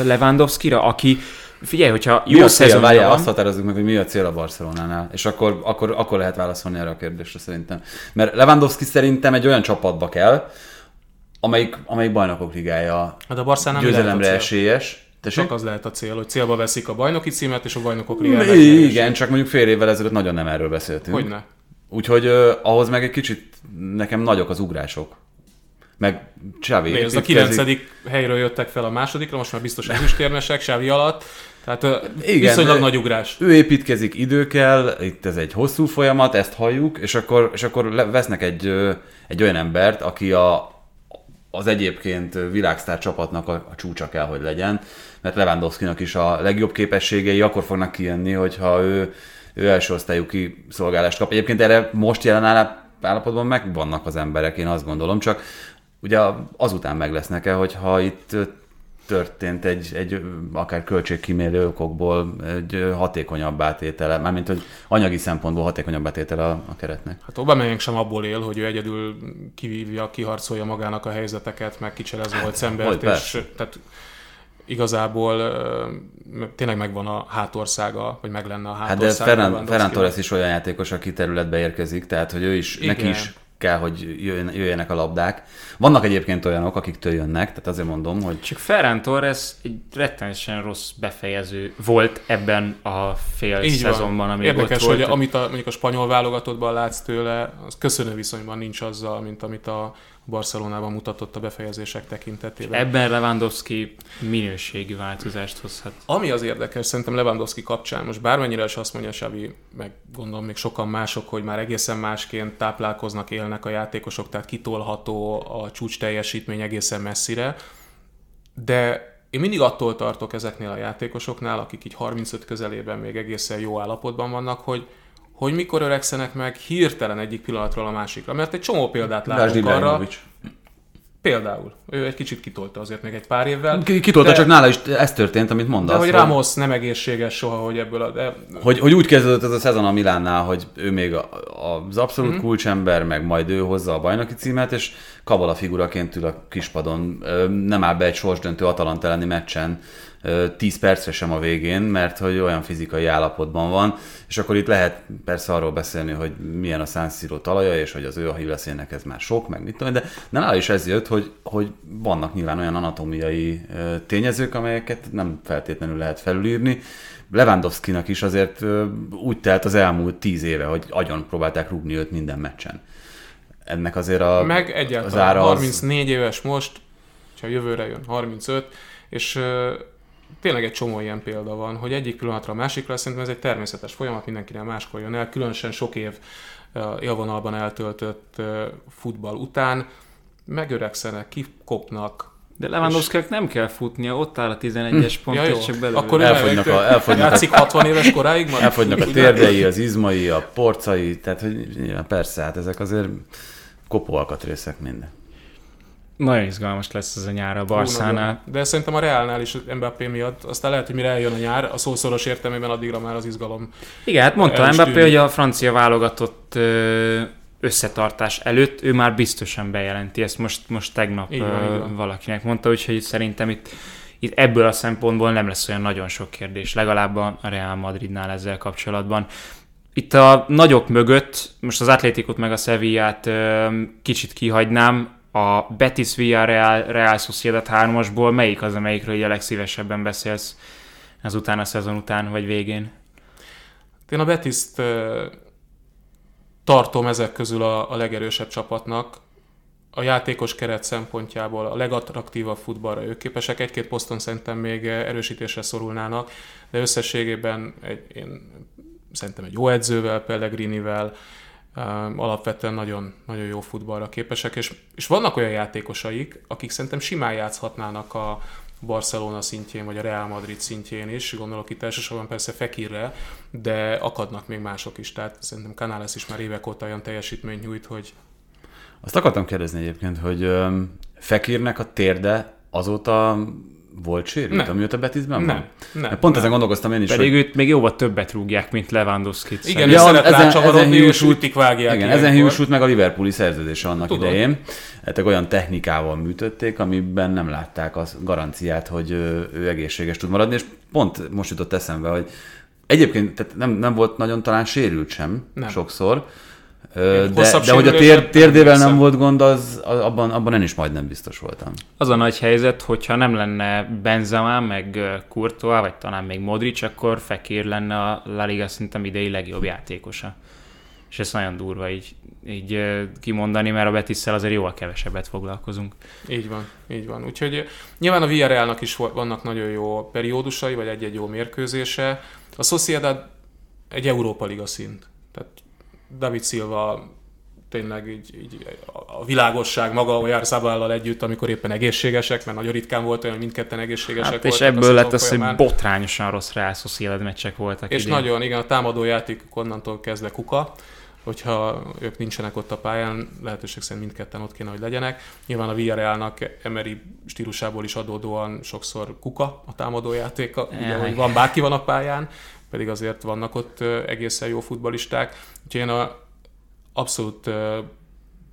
Lewandowski-ra, aki, figyelj, hogyha Mi jó a cél? Várjál, azt határozzuk meg, hogy mi a cél a Barcelonánál. És akkor, akkor, akkor lehet válaszolni erre a kérdésre szerintem. Mert Lewandowski szerintem egy olyan csapatba kell, amelyik, amelyik bajnokok ligája Hát a Barszánál mi lehet a győzelemre cél? esélyes. Tessék? Csak az lehet a cél, hogy célba veszik a bajnoki címet és a bajnokok ligáját. Mm, Igen, csak mondjuk fél évvel ezelőtt nagyon nem erről beszéltünk. Hogyne. Úgyhogy uh, ahhoz meg egy kicsit nekem nagyok az ugrások. meg Xavi Nézd, a. 9. helyről jöttek fel a másodikra, most már biztos ezüstérmesek, Xavi alatt. Tehát Igen, viszonylag nagy ugrás. Ő építkezik, idő kell, itt ez egy hosszú folyamat, ezt halljuk, és akkor, és akkor vesznek egy, egy olyan embert, aki a, az egyébként világsztár csapatnak a, a csúcsa kell, hogy legyen, mert Lewandowski-nak is a legjobb képességei akkor fognak kijönni, hogyha ő, ő első osztályú kiszolgálást kap. Egyébként erre most jelen állap- állapotban megvannak az emberek, én azt gondolom, csak ugye azután meg lesznek-e, hogyha itt történt egy, egy akár költségkímélő okokból egy hatékonyabb átétele, mármint hogy anyagi szempontból hatékonyabb átétele a, a keretnek. Hát Aubameyang sem abból él, hogy ő egyedül kivívja, kiharcolja magának a helyzeteket, meg kicserez volt hogy szembert, és tehát igazából ö, tényleg megvan a hátországa, vagy meg lenne a Hát de hátországa. Ferran. Ferran Torres is olyan játékos, aki területbe érkezik, tehát hogy ő is, Igen. neki is kell, hogy jöjjön- jöjjenek a labdák. Vannak egyébként olyanok, akiktől jönnek, tehát azért mondom, hogy Csak Ferran Torres egy rettenetesen rossz befejező volt ebben a fél Így van. szezonban, amíg Érdekes, ott volt. hogy amit a, mondjuk a spanyol válogatottban látsz tőle, az köszönő viszonyban nincs azzal, mint amit a Barcelonában mutatott a befejezések tekintetében. Ebben Lewandowski minőségi változást hozhat. Ami az érdekes, szerintem Lewandowski kapcsán, most bármennyire is azt mondja Xavi, meg gondolom még sokan mások, hogy már egészen másként táplálkoznak, élnek a játékosok, tehát kitolható a csúcs teljesítmény egészen messzire, de én mindig attól tartok ezeknél a játékosoknál, akik így 35 közelében még egészen jó állapotban vannak, hogy hogy mikor öregszenek meg hirtelen egyik pillanatról a másikra. Mert egy csomó példát látunk arra, például, ő egy kicsit kitolta azért még egy pár évvel, Ki- Kitolta, de- csak nála is ez történt, amit de mondasz. hogy Ramos nem egészséges soha, hogy ebből a... De hogy, hogy úgy kezdődött ez a szezon a Milánnál, hogy ő még a, az abszolút Mhm. mm. kulcsember, meg majd ő hozza a bajnoki címet, és kabala figuraként ül a kispadon. Nem áll be egy sorsdöntő Atalanta elleni meccsen, 10 percre sem a végén, mert hogy olyan fizikai állapotban van, és akkor itt lehet persze arról beszélni, hogy milyen a San Siro talaja, és hogy az ő a hívleszének ez már sok, meg mit tudom, de nála is ez jött, hogy, hogy vannak nyilván olyan anatomiai ö, tényezők, amelyeket nem feltétlenül lehet felülírni, Lewandowski-nak is azért úgy telt az elmúlt tíz éve, hogy agyon próbálták rúgni őt minden meccsen. Ennek azért a, Meg az egyáltalán ára az- 34 éves most, ha jövőre jön 35, és tényleg egy csomó ilyen példa van, hogy egyik pillanatra a másikra, szerintem ez egy természetes folyamat, mindenkinek máskor jön el, különösen sok év ö, élvonalban eltöltött futball után, megöregszenek, kikopnak, De Lewandowski nem kell futnia, ott áll a 11-es pont, ja, jó, csak belőle. akkor Elfogynak a- elfogynak a- játszik 60 éves koráig? Majd? elfogynak a térdei, az izmai, a porcai, tehát hogy persze, hát ezek azért kopó alkatrészek minden. Nagyon izgalmas lesz ez a nyár a Barszánál. De szerintem a Reálnál is Mbappé miatt, aztán lehet, hogy mire eljön a nyár, a szószoros értelmében addigra már az izgalom. Igen, hát mondta Mbappé, tűnik. hogy a francia válogatott összetartás előtt ő már biztosan bejelenti. Ezt most, most tegnap Így van, így van. valakinek mondta, úgyhogy szerintem itt, itt ebből a szempontból nem lesz olyan nagyon sok kérdés, legalább a Real Madridnál ezzel kapcsolatban. Itt a nagyok mögött, most az Atlétikot meg a Sevillát kicsit kihagynám, a Betis Villarreal Real Sociedad 3-asból melyik az, amelyikről a legszívesebben beszélsz ezután a szezon után vagy végén? Én a Betiszt ö, tartom ezek közül a, a legerősebb csapatnak. A játékos keret szempontjából a legattraktívabb futballra ők képesek. Egy-két poszton szerintem még erősítésre szorulnának, de összességében egy, én szerintem egy jó edzővel, Pellegrinivel, alapvetően nagyon, nagyon jó futballra képesek, és, és vannak olyan játékosaik, akik szerintem simán játszhatnának a Barcelona szintjén, vagy a Real Madrid szintjén is, gondolok itt elsősorban persze Fekirre, de akadnak még mások is, tehát szerintem Canales is már évek óta olyan teljesítményt nyújt, hogy Azt akartam kérdezni egyébként, hogy Fekirnek a térde azóta volt sérült, Nem. amióta Betisben nem, van? nem. Mert Pont ezen gondolkoztam én is, Pedig hogy őt még jóval többet rúgják, mint Lewandowski-t. Igen, Ja, ő szeret ezen- rácsavarodni, ezen és hiúsult- ütik, vágják. Igen, ezen hiúsult meg a Liverpooli szerződése annak Tudom. idején. Hát olyan technikával műtötték, amiben nem látták az garanciát, hogy ő, egészséges tud maradni, és pont most jutott eszembe, hogy egyébként tehát nem, nem volt nagyon talán sérült sem Nem. sokszor, de, de hogy a tér, térdével nem emlékszem. volt gond, az, abban, abban én is majdnem biztos voltam. Az a nagy helyzet, hogyha nem lenne Benzema, meg Courtois, vagy talán még Modric, akkor Fekir lenne a La Liga szerintem idei legjobb játékosa. és ez nagyon durva így, így kimondani, mert a Betisszel azért jóval kevesebbet foglalkozunk. Így van, így van. Úgyhogy nyilván a Villarrealnak is vannak nagyon jó periódusai, vagy egy-egy jó mérkőzése. A Sociedad egy Európa Liga szint. Tehát David Silva tényleg így, így a világosság maga olyan Szabállal együtt, amikor éppen egészségesek, mert nagyon ritkán volt olyan, mindketten egészségesek hát, és ebből lett az, hogy botrányosan rossz Real Sociedad meccsek voltak. És idén. nagyon, igen, a támadó játék onnantól kezdve kuka, hogyha ők nincsenek ott a pályán, lehetőség szerint mindketten ott kéne, hogy legyenek. Nyilván a Villarrealnak Emery stílusából is adódóan sokszor kuka a támadójátéka, ugye, hogy van bárki van a pályán, pedig azért vannak ott egészen jó futbalisták. Úgyhogy én a, abszolút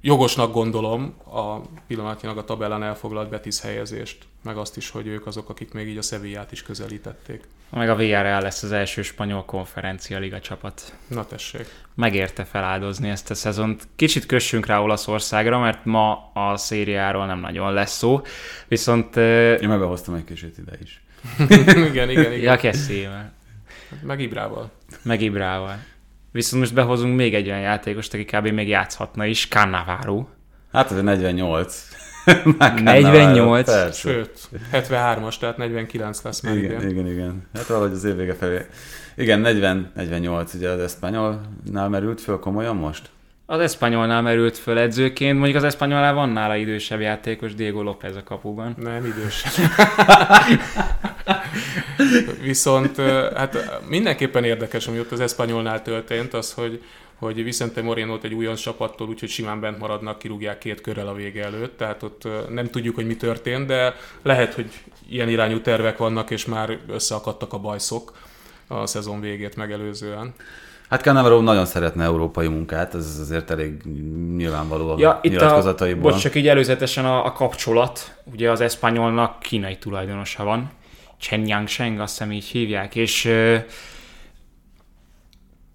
jogosnak gondolom a pillanatnyilag a tabellán elfoglalt Betis helyezést, meg azt is, hogy ők azok, akik még így a Sevillát is közelítették. Meg a VRL lesz az első spanyol konferencia liga csapat. Na tessék. Megérte feláldozni ezt a szezont. Kicsit kössünk rá Olaszországra, mert ma a szériáról nem nagyon lesz szó, viszont... Én megbehoztam egy kicsit ide is. igen, igen, igen. Ja, kezdjél. Meg Ibrával. Meg Ibrával. Viszont most behozunk még egy olyan játékost, aki kb. még játszhatna is, Cannavaro. Hát ez 48. 48. Persze. Sőt, 73-as, tehát 49 lesz már igen, igen, igen. Hát valahogy az évvége felé. Igen, 40, 48 ugye az Espanyolnál merült föl komolyan most? Az Espanyolnál merült föl edzőként, mondjuk az Espanyolnál van nála idősebb játékos, Diego López a kapuban. Nem idősebb. Viszont hát mindenképpen érdekes, ami ott az Espanyolnál történt, az, hogy hogy Vicente moreno egy újon csapattól, úgyhogy simán bent maradnak, kirúgják két körrel a vége előtt, tehát ott nem tudjuk, hogy mi történt, de lehet, hogy ilyen irányú tervek vannak, és már összeakadtak a bajszok a szezon végét megelőzően. Hát Cannavaro nagyon szeretne európai munkát, ez azért elég nyilvánvaló a ja, itt a, bocs, csak így előzetesen a, a kapcsolat, ugye az Espanyolnak kínai tulajdonosa van, Chen Yangsheng, azt hiszem így hívják, és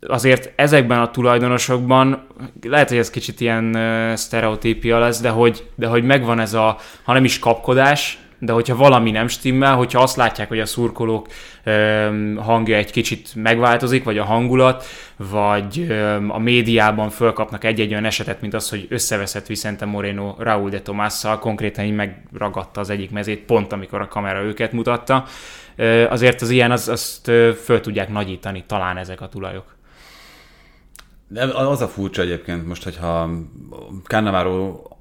azért ezekben a tulajdonosokban, lehet, hogy ez kicsit ilyen sztereotípia lesz, de hogy, de hogy megvan ez a, ha nem is kapkodás, de hogyha valami nem stimmel, hogyha azt látják, hogy a szurkolók hangja egy kicsit megváltozik, vagy a hangulat, vagy a médiában fölkapnak egy-egy olyan esetet, mint az, hogy összeveszett Vicente Moreno Raúl de Tomásszal, konkrétan így megragadta az egyik mezét, pont amikor a kamera őket mutatta. Azért az ilyen, az, azt föl tudják nagyítani talán ezek a tulajok. De az a furcsa egyébként most, hogyha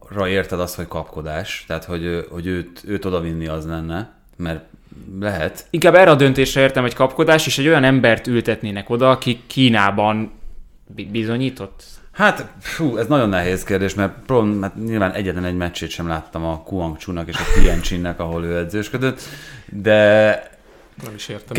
Cannavaro-ra érted azt, hogy kapkodás, tehát hogy, hogy őt, őt odavinni az lenne, mert lehet. Inkább erre a döntésre értem egy kapkodás, és egy olyan embert ültetnének oda, aki Kínában bizonyított. Hát, fú, ez nagyon nehéz kérdés, mert, prób- mert nyilván egyetlen egy meccsét sem láttam a Kuang Chunak és a Tianjinnek, ahol ő edzősködött, de nem is értem.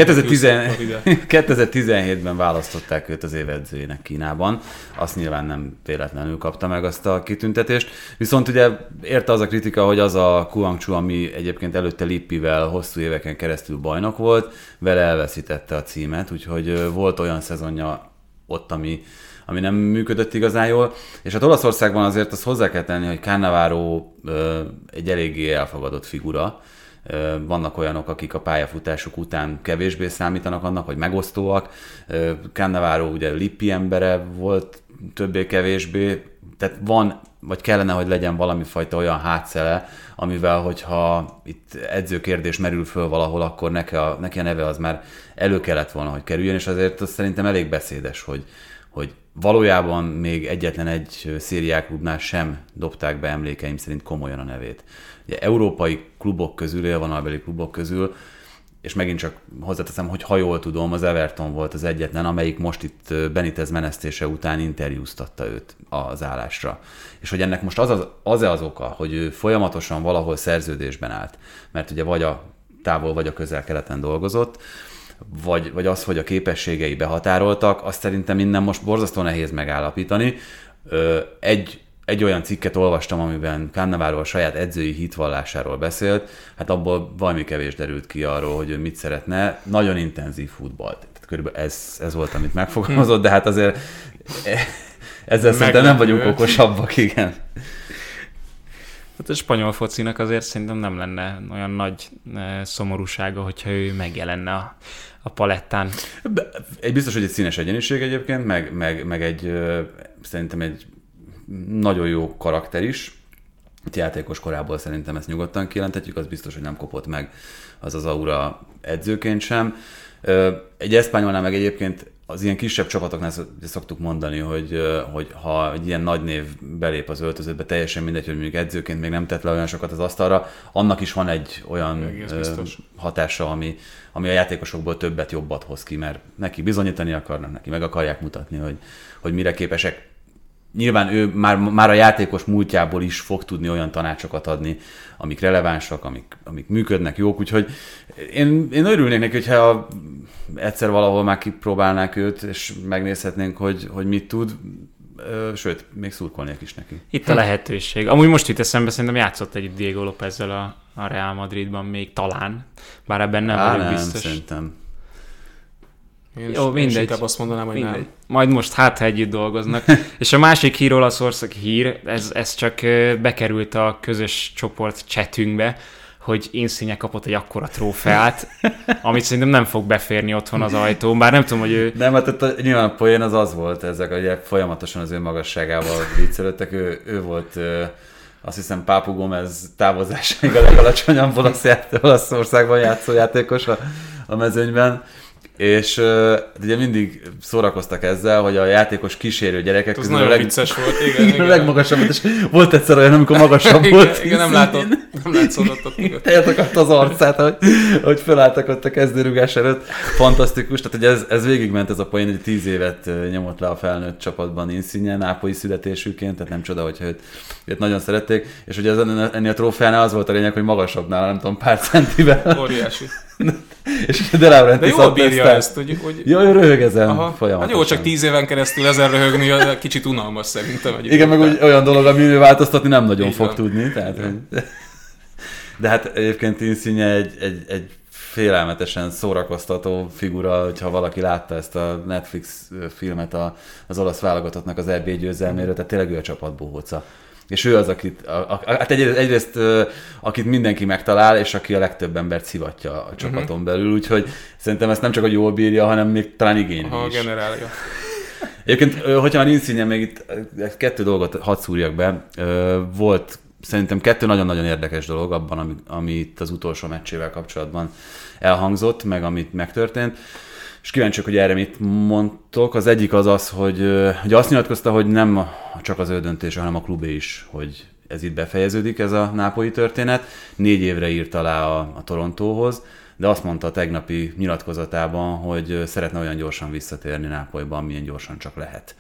2017-ben választották őt az évedzőjének Kínában. Azt nyilván nem véletlenül kapta meg azt a kitüntetést. Viszont ugye érte az a kritika, hogy az a Kuangchu, ami egyébként előtte Lippivel hosszú éveken keresztül bajnok volt, vele elveszítette a címet, úgyhogy volt olyan szezonja ott, ami, ami nem működött igazán jól. És hát Olaszországban azért azt hozzá kell tenni, hogy Cannavaro egy eléggé elfogadott figura, vannak olyanok, akik a pályafutásuk után kevésbé számítanak annak, hogy megosztóak. Cannavaro ugye Lippi embere volt többé-kevésbé, tehát van, vagy kellene, hogy legyen valami fajta olyan hátszele, amivel, hogyha itt edzőkérdés merül föl valahol, akkor neki a, neki a neve az már elő kellett volna, hogy kerüljön, és azért az szerintem elég beszédes, hogy, hogy valójában még egyetlen egy szériáklubnál sem dobták be emlékeim szerint komolyan a nevét. Ugye európai klubok közül, élvonalbeli klubok közül, és megint csak hozzáteszem, hogy ha jól tudom, az Everton volt az egyetlen, amelyik most itt Benitez menesztése után interjúztatta őt az állásra. És hogy ennek most az az, az, az oka, hogy ő folyamatosan valahol szerződésben állt, mert ugye vagy a távol, vagy a közel-keleten dolgozott, vagy, vagy az, hogy a képességei behatároltak, azt szerintem innen most borzasztó nehéz megállapítani. Egy egy olyan cikket olvastam, amiben Cannavaro a saját edzői hitvallásáról beszélt, hát abból valami kevés derült ki arról, hogy ő mit szeretne. Nagyon intenzív futball. Tehát körülbelül ez, ez volt, amit megfogalmazott, de hát azért ezzel szerintem nem vagyunk okosabbak, igen. Hát a spanyol focinak azért szerintem nem lenne olyan nagy eh, szomorúsága, hogyha ő megjelenne a, a palettán. Egy biztos, hogy egy színes egyeniség egyébként, meg, meg, meg egy szerintem egy nagyon jó karakter is. Itt játékos korából szerintem ezt nyugodtan kijelentetjük, az biztos, hogy nem kopott meg az az aura edzőként sem. Egy eszpányolnál meg egyébként az ilyen kisebb csapatoknál szo- szoktuk mondani, hogy, hogy ha egy ilyen nagy név belép az öltözőbe, teljesen mindegy, hogy mondjuk edzőként még nem tett le olyan sokat az asztalra, annak is van egy olyan hatása, ami, ami a játékosokból többet, jobbat hoz ki, mert neki bizonyítani akarnak, neki meg akarják mutatni, hogy, hogy mire képesek. Nyilván ő már, már a játékos múltjából is fog tudni olyan tanácsokat adni, amik relevánsak, amik, amik működnek, jók, úgyhogy én, én örülnék neki, hogyha egyszer valahol már kipróbálnák őt, és megnézhetnénk, hogy, hogy mit tud, sőt, még szurkolnék is neki. Itt a lehetőség. Amúgy most jut eszembe, szerintem játszott egy Diego Lópezzel a, a Real Madridban még talán, bár ebben nem Á, vagyok nem, biztos. szerintem. Én is, Jó, én is mindegy. inkább azt mondanám, hogy Mindegy. nem. Majd most hát, ha együtt dolgoznak. És a másik hír, Olaszország hír, ez, ez csak bekerült a közös csoport chatünkbe, hogy Insigne kapott egy akkora trófeát, amit szerintem nem fog beférni otthon az ajtón, bár nem tudom, hogy ő Nem, hát ott a, nyilván a poén az az volt, ezek ugye folyamatosan az ő magasságával viccelődtek, ő, ő volt azt hiszem Pápu Gomez távozásáig a legalacsonyabb olasz Olaszországban játszó játékos a, a mezőnyben, és ö, ugye mindig szórakoztak ezzel, hogy a játékos kísérő gyerekek közül a, leg, volt, igen. igen, a legmagasabb, és volt egyszer olyan, amikor magasabb volt. igen, igen, nem látott, nem látszott ott. Eltakadt az arcát, hogy, hogy felálltak ott a kezdőrugás előtt. Fantasztikus, tehát hogy ez, ez végigment ez a poén, hogy tíz évet nyomott le a felnőtt csapatban Insigne, nápolyi születésűként, tehát nem csoda, hogy őt, őt nagyon szerették, és ugye ez, ennél a trófeánál az volt a lényeg, hogy magasabb nála, nem tudom, pár centivel, Óriási. és De Laurentiis De jól bírja el. ezt, hogy, hogy Jó, ő röhög ezen Aha. Hát folyamatosan. jó, csak tíz éven keresztül ezen röhögni, az kicsit unalmas szerintem. Egyébként. Igen, meg úgy, olyan dolog, ami ő változtatni nem nagyon Így fog van. tudni. Tehát, hogy... De hát egyébként Insigne egy, egy, egy félelmetesen szórakoztató figura, hogyha valaki látta ezt a Netflix filmet a, az olasz válogatottnak az EB győzelméről, tehát tényleg ő a csapat bohóca. És ő az, akit, a, a, hát egy, egyrészt ö, akit mindenki megtalál, és aki a legtöbb embert szivatja a csapaton belül, úgyhogy szerintem ezt nem csak, hogy jól bírja, hanem még talán igényli Ha is. generálja. Egyébként, hogyha már Insigne, még itt kettő dolgot hadd szúrjak be. Volt szerintem kettő nagyon-nagyon érdekes dolog abban, ami, ami itt az utolsó meccsével kapcsolatban elhangzott, meg amit megtörtént. És kíváncsiak, hogy erre mit mondtok. Az egyik az az, hogy, hogy azt nyilatkozta, hogy nem csak az ő döntése, hanem a klubé is, hogy ez itt befejeződik, ez a nápolyi történet. Négy évre írt alá a, a Torontóhoz, de azt mondta a tegnapi nyilatkozatában, hogy szeretne olyan gyorsan visszatérni Nápolyban, milyen gyorsan csak lehet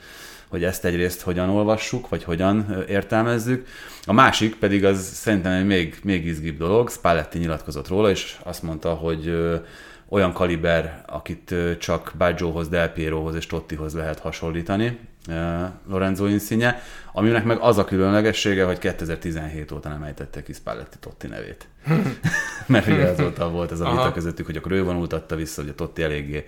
hogy ezt egyrészt hogyan olvassuk, vagy hogyan értelmezzük. A másik pedig az szerintem egy még, még izgibb dolog, Spalletti nyilatkozott róla, és azt mondta, hogy olyan kaliber, akit csak Baggiohoz, Del Pierohoz és Tottihoz lehet hasonlítani, Lorenzo Insigne, aminek meg az a különlegessége, hogy 2017 óta nem ejtette ki Spalletti Totti nevét. Mert ugye azóta volt ez a vita Aha. közöttük, hogy akkor ő vonultatta vissza, hogy a Totti eléggé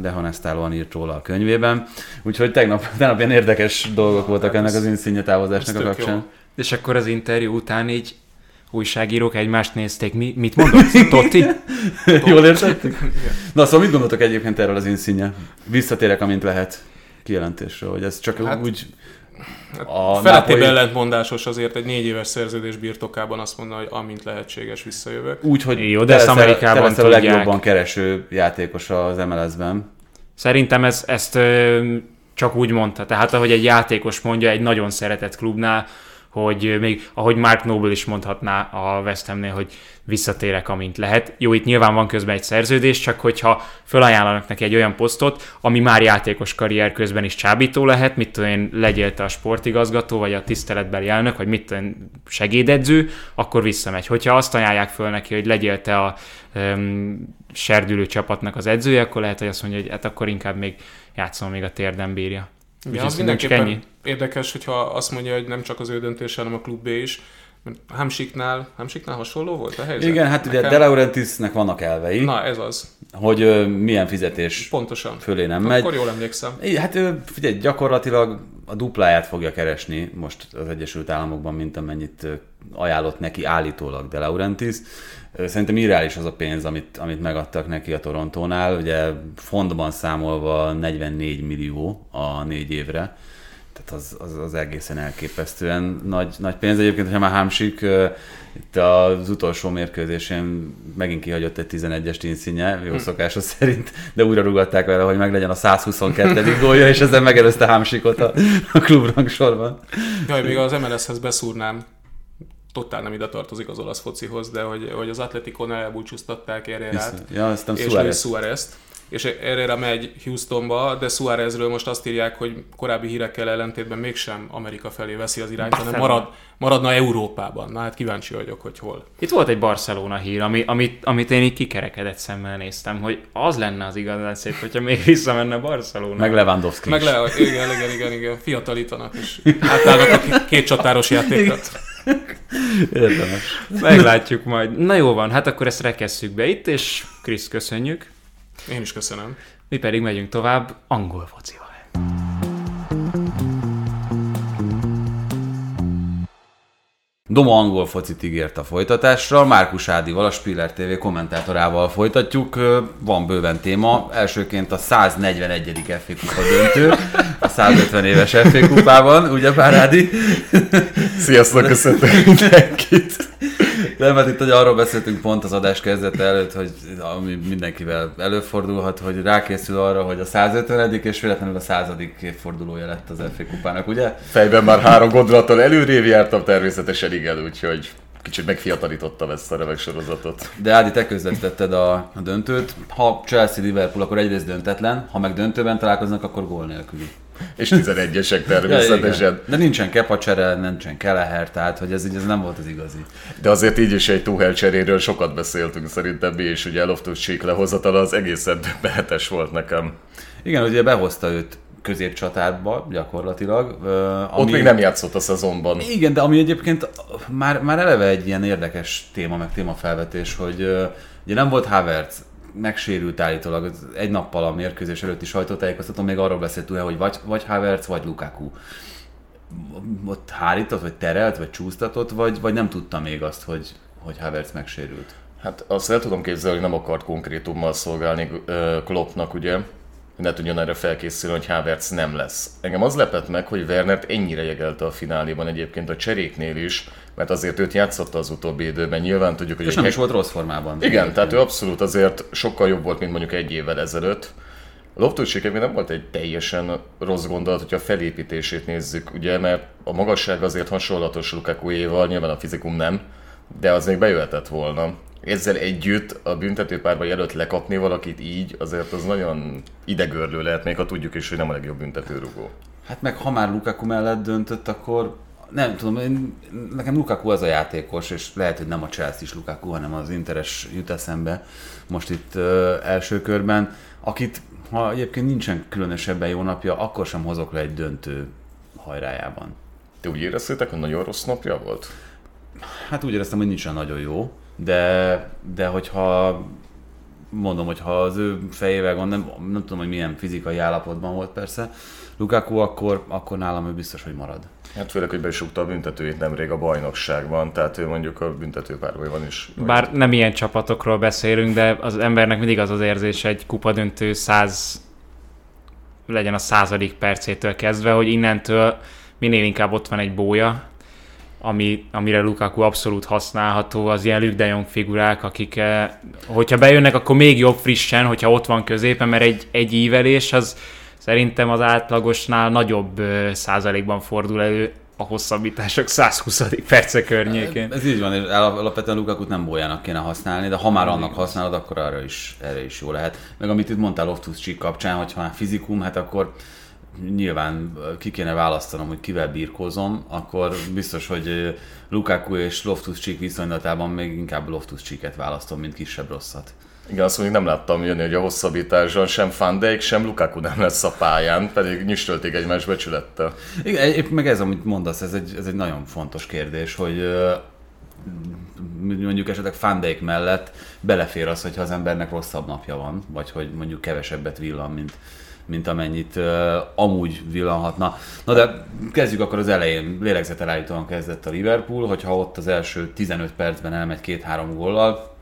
dehonestálóan írt róla a könyvében. Úgyhogy tegnap, tegnap ilyen érdekes dolgok voltak ennek az Insigne távozásnak a kapcsán. jó. És akkor az interjú után így újságírók egymást nézték. Mi, mit mondott? Totti? Jól értettük? Na szóval mit gondoltok egyébként erről az Insigne? Visszatérek, amint lehet kijelentésről, hogy ez csak Hát, hát, úgy A a Feletében Napoli- ellentmondásos azért egy négy éves szerződés birtokában azt mondani, hogy amint lehetséges visszajövök. úgy, hogy Jó, de ezt Amerikában a legjobban kereső játékos az MLS-ben. Szerintem ez, ezt ö, csak úgy mondta. Tehát ahogy egy játékos mondja egy nagyon szeretett klubnál, hogy még ahogy Mark Noble is mondhatná a West Hamnél, hogy visszatérek, amint lehet. Jó, itt nyilván van közben egy szerződés, csak hogyha felajánlanak neki egy olyan posztot, ami már játékos karrier közben is csábító lehet, mit tudom én, legyél te a sportigazgató, vagy a tiszteletbeli elnök, vagy mit tudom én, segédedző, akkor visszamegy. Hogyha azt ajánlják föl neki, hogy legyél te a um, serdülő csapatnak az edzője, akkor lehet, hogy azt mondja, hogy hát akkor inkább még játszom, még a térdem bírja. Ja, az mindenképpen ennyi. érdekes, hogyha azt mondja, hogy nem csak az ő döntése, hanem a klubé is. Hamsiknál, Hamsiknál hasonló volt a helyzet? Igen, hát ugye Nekem- De Laurentiisnek vannak elvei, Na, ez az. hogy ö, milyen fizetés Pontosan. fölé nem megy. Akkor jól emlékszem. Igen, Hát ő, figyelj, gyakorlatilag a dupláját fogja keresni most az Egyesült Államokban, mint amennyit ajánlott neki állítólag De Laurentiis. Szerintem irreális az a pénz, amit, amit megadtak neki a Torontónál. Ugye fondban számolva 44 millió a négy évre tehát az, az, az egészen elképesztően nagy, nagy pénz. Egyébként, hogyha már Hámsik itt az utolsó mérkőzésén megint kihagyott egy 11-es tínszínje, jó hm. szokása szerint, de újra rugatták vele, hogy meglegyen a 122. gólja, és ezzel megelőzte Hámsikot a, a klubrangsorban. Jaj, még az MLS-hez beszúrnám, totál nem ide tartozik az olasz focihoz, de hogy, hogy az Atletikon elbúcsúztatták erre ja, aztán és Suárez. Suárez-t és erre megy Houstonba, de Suárezről most azt írják, hogy korábbi hírekkel ellentétben mégsem Amerika felé veszi az irányt, hanem marad, maradna Európában. Na hát kíváncsi vagyok, hogy hol. Itt volt egy Barcelona hír, ami, amit, amit én így kikerekedett szemmel néztem, hogy az lenne az igazán szép, hogyha még visszamenne Barcelona. Meg Lewandowski Meg le, igen, igen, igen, igen, fiatalítanak, és átállnak a két csatáros játékot. Érdemes. Meglátjuk majd. Na jó van, hát akkor ezt rekesszük be itt, és Krisz, köszönjük. Én is köszönöm. Mi pedig megyünk tovább angol focival. Doma angol focit ígért a folytatásra, Márkus Ádival, a Spiller TV kommentátorával folytatjuk. Van bőven téma. Elsőként a 141. FA kupa döntő, a 150 éves FA kupában, ugye Pár Ádi? Sziasztok, köszöntök mindenkit! Nem, mert itt hogy arról beszéltünk pont az adás kezdete előtt, hogy ami mindenkivel előfordulhat, hogy rákészül arra, hogy a 150 és véletlenül a századik évfordulója lett az FA kupának, ugye? Fejben már három gondolattal előrév jártam természetesen igen, úgyhogy kicsit megfiatalítottam ezt a remek sorozatot. De Ádi, te közvetítetted a, a döntőt. Ha Chelsea-Liverpool, akkor egyrészt döntetlen, ha meg döntőben találkoznak, akkor gól nélküli. És 11-esek természetesen. Ja, De nincsen Kepa csere, nincsen Keleher, tehát hogy ez, így, ez nem volt az igazi. De azért így is egy Tuchel cseréről sokat beszéltünk szerintem mi, és ugye Loftus Cheek lehozatala az egészen behetes volt nekem. Igen, ugye behozta őt középcsatárba gyakorlatilag. Ami... Ott még nem játszott a szezonban. Igen, de ami egyébként már, már eleve egy ilyen érdekes téma, meg témafelvetés, hogy ugye nem volt Havertz, megsérült állítólag egy nappal a mérkőzés előtti sajtótájékoztató, még arról beszélt ugye, hogy vagy, vagy Havertz, vagy Lukaku. Ott hárított, vagy terelt, vagy csúsztatott, vagy, vagy nem tudta még azt, hogy, hogy Havertz megsérült? Hát azt el tudom képzelni, hogy nem akart konkrétummal szolgálni Kloppnak, ugye, ne tudjon erre felkészülni, hogy Havertz nem lesz. Engem az lepett meg, hogy Wernert ennyire jegelte a fináléban egyébként a cseréknél is, mert azért őt játszotta az utóbbi időben. Nyilván tudjuk, hogy... És nem is volt rossz formában. Igen, tehát ő abszolút azért sokkal jobb volt, mint mondjuk egy évvel ezelőtt. A loftus nem volt egy teljesen rossz gondolat, hogyha a felépítését nézzük, ugye, mert a magasság azért hasonlatos Lukaku-éval, nyilván a fizikum nem, de az még bejöhetett volna ezzel együtt a büntetőpárba jelölt lekapni valakit így, azért az nagyon idegörlő lehet, még ha tudjuk is, hogy nem a legjobb büntetőrugó. Hát meg ha már Lukaku mellett döntött, akkor nem tudom, én, nekem Lukaku az a játékos, és lehet, hogy nem a Chelsea is Lukaku, hanem az Interes jut eszembe most itt ö, első körben, akit ha egyébként nincsen különösebben jó napja, akkor sem hozok le egy döntő hajrájában. Te úgy éreztétek, hogy nagyon rossz napja volt? Hát úgy éreztem, hogy nincsen nagyon jó de, de hogyha mondom, hogy ha az ő fejével gond, nem, nem tudom, hogy milyen fizikai állapotban volt persze, Lukaku, akkor, akkor nálam ő biztos, hogy marad. Hát főleg, hogy besúgta a büntetőjét nemrég a bajnokságban, tehát ő mondjuk a büntetőpárbajban is. Bár nem ilyen csapatokról beszélünk, de az embernek mindig az az érzés egy kupadöntő száz legyen a századik percétől kezdve, hogy innentől minél inkább ott van egy bója, ami, amire Lukaku abszolút használható, az ilyen Luke de Jong figurák, akik, eh, hogyha bejönnek, akkor még jobb frissen, hogyha ott van középen, mert egy, egy ívelés az szerintem az átlagosnál nagyobb eh, százalékban fordul elő a hosszabbítások 120. perce környékén. Ez így van, és alapvetően Lukakut nem bójának kéne használni, de ha már annak használod, akkor arra is, erre is jó lehet. Meg amit itt mondtál Loftus kapcsán, hogyha már fizikum, hát akkor nyilván ki kéne választanom, hogy kivel birkózom, akkor biztos, hogy Lukaku és Loftus Cheek viszonylatában még inkább Loftus Cheeket választom, mint kisebb rosszat. Igen, azt mondjuk nem láttam jönni, hogy a hosszabbításon sem Van Dijk, sem Lukaku nem lesz a pályán, pedig nyüstölték egymás becsülettel. Igen, épp meg ez, amit mondasz, ez egy, ez egy nagyon fontos kérdés, hogy mondjuk esetleg Van Dijk mellett belefér az, hogyha az embernek rosszabb napja van, vagy hogy mondjuk kevesebbet villan, mint, mint amennyit uh, amúgy villanhatna. Na de kezdjük akkor az elején. Lélegzetelállítóan kezdett a Liverpool, hogyha ott az első 15 percben elmegy két-három góllal,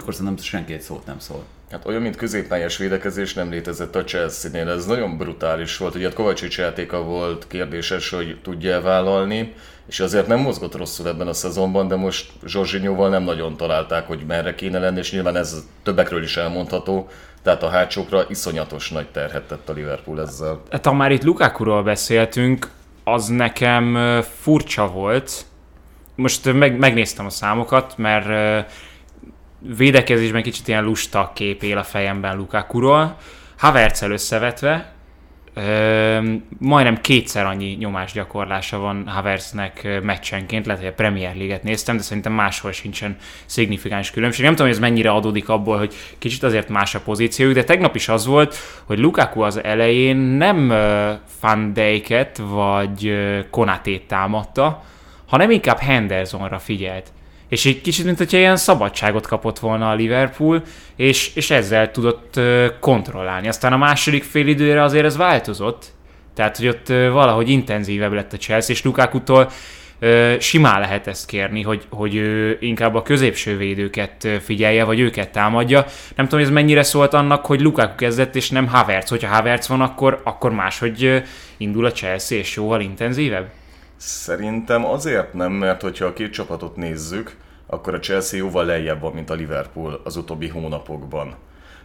akkor szerintem senki egy szót nem szól. Hát olyan, mint középpályás védekezés nem létezett a Chelsea-nél, ez nagyon brutális volt. Ugye a Kovácsics játéka volt kérdéses, hogy tudja vállalni, és azért nem mozgott rosszul ebben a szezonban, de most Zsorzsinyóval nem nagyon találták, hogy merre kéne lenni, és nyilván ez többekről is elmondható, tehát a hátsókra iszonyatos nagy terhet tett a Liverpool ezzel. Hát ha már itt Lukakuról beszéltünk, az nekem furcsa volt. Most meg, megnéztem a számokat, mert védekezésben kicsit ilyen lusta kép él a fejemben Lukakuról. havertz összevetve, majdnem kétszer annyi nyomásgyakorlása van Havertznek meccsenként, lehet, hogy a Premier League-et néztem, de szerintem máshol sincsen szignifikáns különbség. Nem tudom, hogy ez mennyire adódik abból, hogy kicsit azért más a pozíciójuk, de tegnap is az volt, hogy Lukaku az elején nem Van vagy Konatét támadta, hanem inkább Hendersonra figyelt. És egy kicsit, mint hogyha ilyen szabadságot kapott volna a Liverpool, és, és ezzel tudott kontrollálni. Aztán a második fél időre azért ez változott, tehát, hogy ott valahogy intenzívebb lett a Chelsea, és Lukaku-tól simán lehet ezt kérni, hogy, hogy ő inkább a középső védőket figyelje, vagy őket támadja. Nem tudom, ez mennyire szólt annak, hogy Lukaku kezdett, és nem Havertz. Hogyha Havertz van, akkor, akkor máshogy indul a Chelsea, és jóval intenzívebb? Szerintem azért nem, mert hogyha a két csapatot nézzük, akkor a Chelsea jóval lejjebb van, mint a Liverpool az utóbbi hónapokban.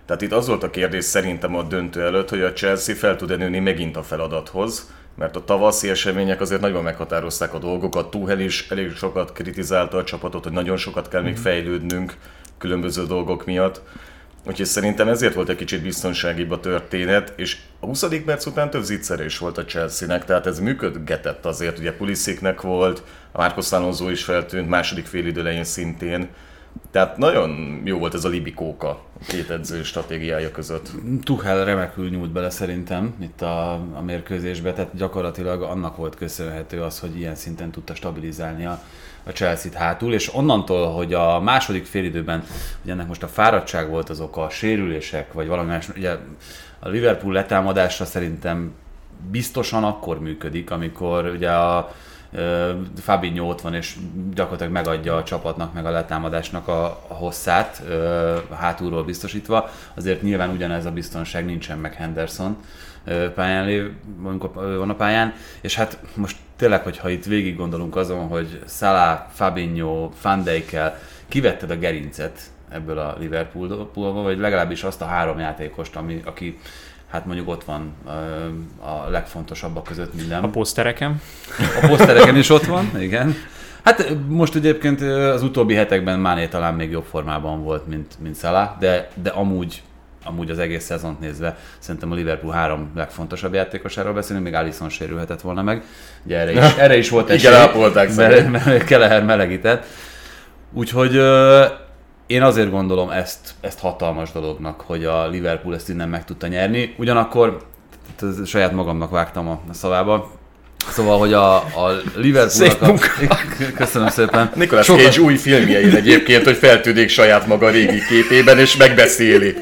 Tehát itt az volt a kérdés szerintem a döntő előtt, hogy a Chelsea fel tud-e nőni megint a feladathoz, mert a tavaszi események azért nagyon meghatározták a dolgokat. Tuchel is elég sokat kritizálta a csapatot, hogy nagyon sokat kell még mhm. fejlődnünk különböző dolgok miatt. Úgyhogy szerintem ezért volt egy kicsit biztonságibb a történet, és a 20. perc után több zicserés volt a Chelsea-nek, tehát ez működgetett azért, ugye Pulisziknek volt, a Márkos Alonso is feltűnt, második fél idő szintén, tehát nagyon jó volt ez a libikóka két edző stratégiája között. Tuchel remekül nyúlt bele szerintem itt a, a mérkőzésbe, tehát gyakorlatilag annak volt köszönhető az, hogy ilyen szinten tudta stabilizálni a, a Chelsea-t hátul, és onnantól, hogy a második félidőben, hogy ennek most a fáradtság volt az oka, a sérülések, vagy valami más, ugye a Liverpool letámadása szerintem biztosan akkor működik, amikor ugye a Fabinho ott van, és gyakorlatilag megadja a csapatnak, meg a letámadásnak a, a hosszát, hátulról biztosítva. Azért nyilván ugyanez a biztonság nincsen meg Henderson pályán lév, van a pályán, és hát most tényleg, hogyha itt végig gondolunk azon, hogy Salah, Fabinho, Van Dijkkel kivetted a gerincet ebből a Liverpoolból, vagy legalábbis azt a három játékost, ami, aki hát mondjuk ott van a legfontosabbak között minden. A posztereken. A posztereken is ott van, igen. Hát most egyébként az utóbbi hetekben Máné talán még jobb formában volt, mint, mint Salah, de, de amúgy amúgy az egész szezont nézve szerintem a Liverpool három legfontosabb játékosáról beszélünk, még Alisson sérülhetett volna meg. Ugye erre is, erre is volt egy Igen, ápolták mert, mert Keleher melegített. Úgyhogy én azért gondolom ezt, ezt hatalmas dolognak, hogy a Liverpool ezt innen meg tudta nyerni. Ugyanakkor saját magamnak vágtam a, szavába. Szóval, hogy a, a Liverpoolnak... A... Köszönöm szépen. Nicolas Sokat... Cage új filmjein egyébként, hogy feltűnik saját maga régi képében, és megbeszéli.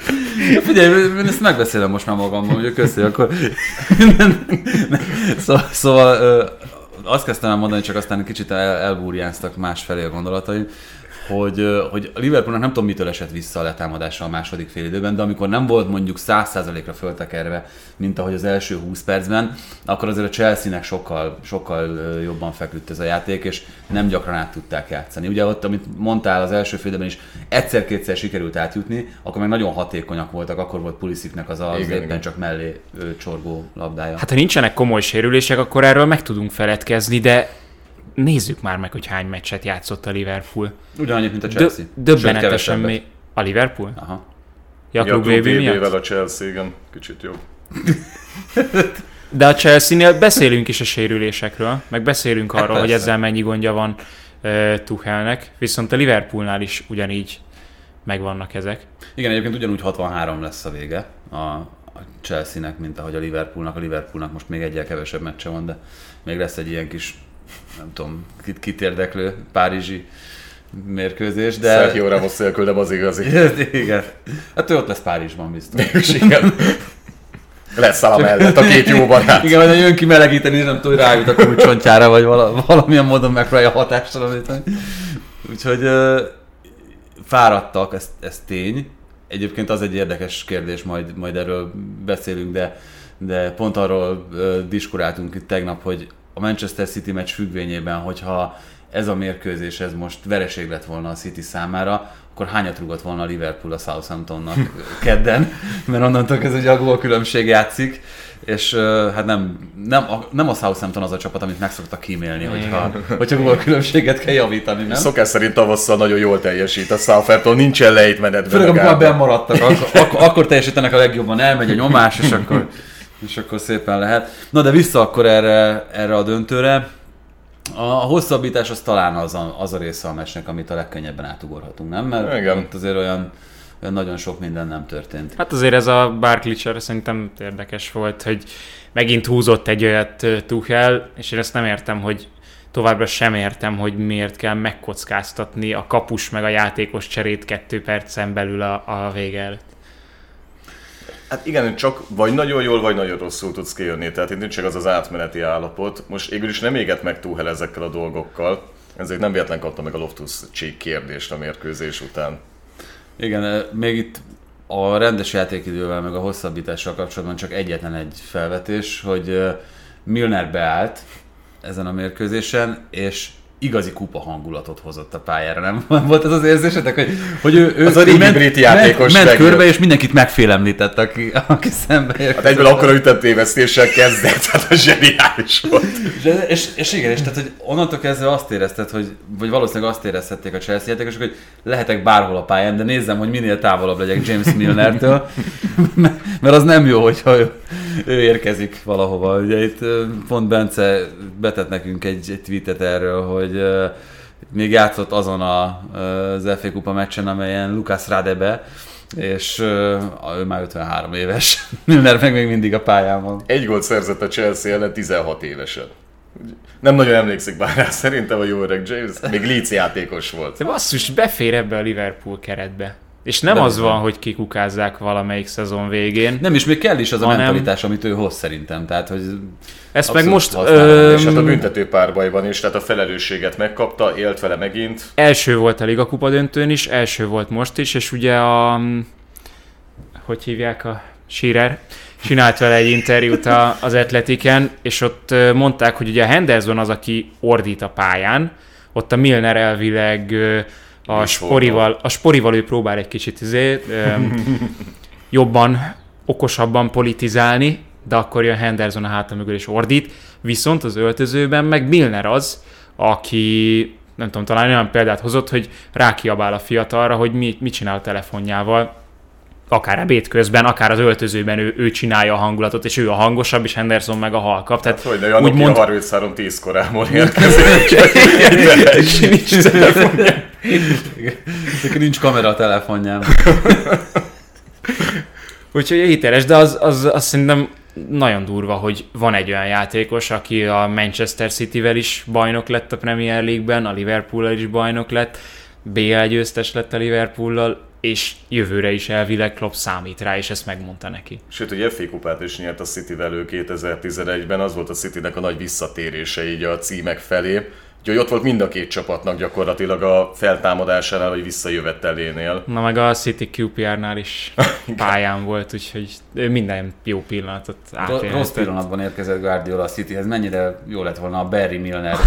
Figyelj, én ezt megbeszélem most már magammal, hogy köszi, akkor... szóval, szóval azt kezdtem el mondani, csak aztán kicsit el, elbúrjáztak másfelé a gondolataim, hogy, hogy a Liverpoolnak nem tudom mitől esett vissza a letámadása a második fél időben, de amikor nem volt mondjuk 100%-ra föltekerve, mint ahogy az első 20 percben, akkor azért a Chelsea-nek sokkal, sokkal jobban feküdt ez a játék, és nem gyakran át tudták játszani. Ugye ott, amit mondtál az első fél is, egyszer-kétszer sikerült átjutni, akkor meg nagyon hatékonyak voltak, akkor volt Pulisziknek az, az igen, éppen igen. csak mellé csorgó labdája. Hát ha nincsenek komoly sérülések, akkor erről meg tudunk feledkezni, de nézzük már meg, hogy hány meccset játszott a Liverpool. Ugyanannyit, mint a Chelsea. Dö- döbbenetesen mi... A Liverpool? Aha. Ja, ja klub miatt? a Chelsea, igen, kicsit jobb. De a Chelsea-nél beszélünk is a sérülésekről, meg beszélünk hát arról, persze. hogy ezzel mennyi gondja van uh, Tuchelnek, viszont a Liverpoolnál is ugyanígy megvannak ezek. Igen, egyébként ugyanúgy 63 lesz a vége a, a Chelsea-nek, mint ahogy a Liverpoolnak. A Liverpoolnak most még egyel kevesebb meccse van, de még lesz egy ilyen kis nem tudom, kit, kit érdeklő párizsi mérkőzés, de... Sergio Ramos szélkül, de az igazi. igen. Hát ő ott lesz Párizsban biztos. igen. lesz a mellett a két jó barát. Igen, vagy jön ki melegíteni, és nem tudom, hogy rájut a kulcsontjára, vagy vala, valamilyen módon megpróbálja hatástalanítani. Úgyhogy ö, fáradtak, ez, ez tény. Egyébként az egy érdekes kérdés, majd, majd erről beszélünk, de, de pont arról ö, diskuráltunk itt tegnap, hogy a Manchester City meccs függvényében, hogyha ez a mérkőzés ez most vereség lett volna a City számára, akkor hányat rúgott volna a Liverpool a Southamptonnak kedden, mert onnantól ez ugye a gól különbség játszik, és hát nem, nem, a, nem a Southampton az a csapat, amit meg szoktak kímélni, hogyha, hogyha gól különbséget kell javítani, nem? Szokás szerint tavasszal nagyon jól teljesít a Southampton, nincsen lejtmenetben. Főleg amikor már maradtak, akkor, akkor, akkor teljesítenek a legjobban, elmegy a nyomás, és akkor, és akkor szépen lehet. Na de vissza akkor erre, erre a döntőre. A hosszabbítás az talán az a, az a része a meccsnek, amit a legkönnyebben átugorhatunk, nem? Mert Igen. ott azért olyan, olyan nagyon sok minden nem történt. Hát azért ez a Barkley szerintem érdekes volt, hogy megint húzott egy olyat Tuchel, és én ezt nem értem, hogy továbbra sem értem, hogy miért kell megkockáztatni a kapus meg a játékos cserét kettő percen belül a, a vége előtt. Hát igen, csak vagy nagyon jól, vagy nagyon rosszul tudsz kijönni. Tehát itt nincs az az átmeneti állapot. Most végül is nem éget meg túl ezekkel a dolgokkal. Ezért nem véletlen kapta meg a Loftus Cheek kérdést a mérkőzés után. Igen, még itt a rendes játékidővel, meg a hosszabbítással kapcsolatban csak egyetlen egy felvetés, hogy Milner beállt ezen a mérkőzésen, és igazi kupa hangulatot hozott a pályára, nem volt ez az érzésetek, hogy, hogy ő, ő Az a ment, brit játékos ment, ment körbe, és mindenkit megfélemlített, aki, aki szembe érkezett. Hát egyből akkor ütettévesztéssel kezdett, hát a zseniális volt. És, és, és igen, és tehát, hogy onnantól kezdve azt érezted, hogy, vagy valószínűleg azt érezhették a Chelsea játékosok, hogy lehetek bárhol a pályán, de nézzem, hogy minél távolabb legyek James Milnertől, mert az nem jó, hogyha ő, ő érkezik valahova. Ugye itt pont Bence betett nekünk egy, egy tweetet erről, hogy ö, még játszott azon a, az FA Kupa meccsen, amelyen Lucas Radebe, és ő már 53 éves, Milner meg még mindig a pályán van. Egy gólt szerzett a Chelsea ellen 16 évesen. Nem nagyon emlékszik bár rá, szerintem a jó öreg James. Még Leeds játékos volt. De basszus, befér ebbe a Liverpool keretbe. És nem De az van, hogy kikukázzák valamelyik szezon végén. Nem, és még kell is az a Hanem- mentalitás, amit ő hoz szerintem. Tehát, hogy Ezt meg most ö, És hát a büntető párbajban is, tehát a felelősséget megkapta, élt vele megint. első volt a Liga Kupa döntőn is, első volt most is, és ugye a... Hogy hívják a Shearer? Csinált vele egy interjút a, az Atletiken, és ott mondták, hogy ugye a Henderson az, aki ordít a pályán, ott a Milner elvileg a sporival, a sporival ő próbál egy kicsit izé, jobban, okosabban politizálni, de akkor jön Henderson a háta mögül és ordít, viszont az öltözőben meg Milner az, aki nem tudom, talán olyan példát hozott, hogy rákiabál a fiatalra, hogy mi, mit csinál a telefonjával, akár ebéd közben, akár az öltözőben ő, ő csinálja a hangulatot, és ő a hangosabb, és Henderson meg a halkabb. Tehát Hát, hogy de a Nokia úgymond 33-10 korából érkezik. nincs telefonja. Nincs kamera a telefonján. Úgyhogy hiteles, de az, az, az szerintem nagyon durva, hogy van egy olyan játékos, aki a Manchester City-vel is bajnok lett a Premier League-ben, a Liverpool-al is bajnok lett, BL győztes lett a Liverpool-lal, és jövőre is elvileg Klopp számít rá, és ezt megmondta neki. Sőt, hogy FA kupát is nyert a City-vel ő 2011-ben, az volt a Citynek a nagy visszatérése így a címek felé. Úgyhogy ott volt mind a két csapatnak gyakorlatilag a feltámadásánál, vagy visszajövetelénél. Na meg a City QPR-nál is pályán volt, úgyhogy minden jó pillanatot átélhetett. Rossz pillanatban érkezett Guardiola a Cityhez. Mennyire jó lett volna a Barry Milner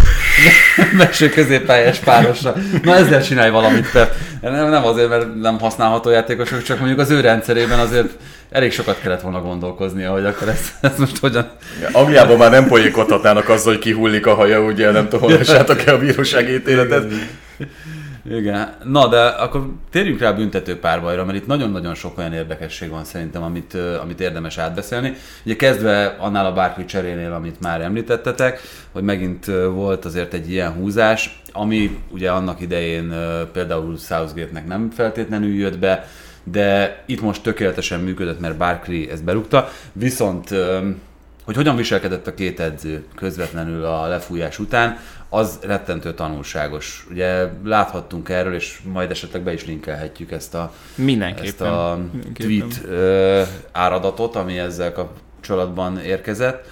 melső középpályás párosra. Na ezzel csinálj valamit, te. Nem, nem azért, mert nem használható játékosok, csak mondjuk az ő rendszerében azért elég sokat kellett volna gondolkoznia, hogy akkor ezt, ezt most hogyan... Angliában már nem poékodhatnának azzal, hogy kihullik a haja, ugye nem tudom, olvassátok-e a bíróság ítéletet. Igen. Na, de akkor térjünk rá a büntető párbajra, mert itt nagyon-nagyon sok olyan érdekesség van szerintem, amit, amit érdemes átbeszélni. Ugye kezdve annál a Barkley cserénél, amit már említettetek, hogy megint volt azért egy ilyen húzás, ami ugye annak idején például Southgate-nek nem feltétlenül jött be, de itt most tökéletesen működött, mert Barkley ezt berúgta, viszont hogy hogyan viselkedett a két edző közvetlenül a lefújás után, az rettentő tanulságos. Ugye láthattunk erről, és majd esetleg be is linkelhetjük ezt a, Mindenképpen. ezt a Mindenképpen. tweet ö, áradatot, ami ezzel kap, kapcsolatban érkezett.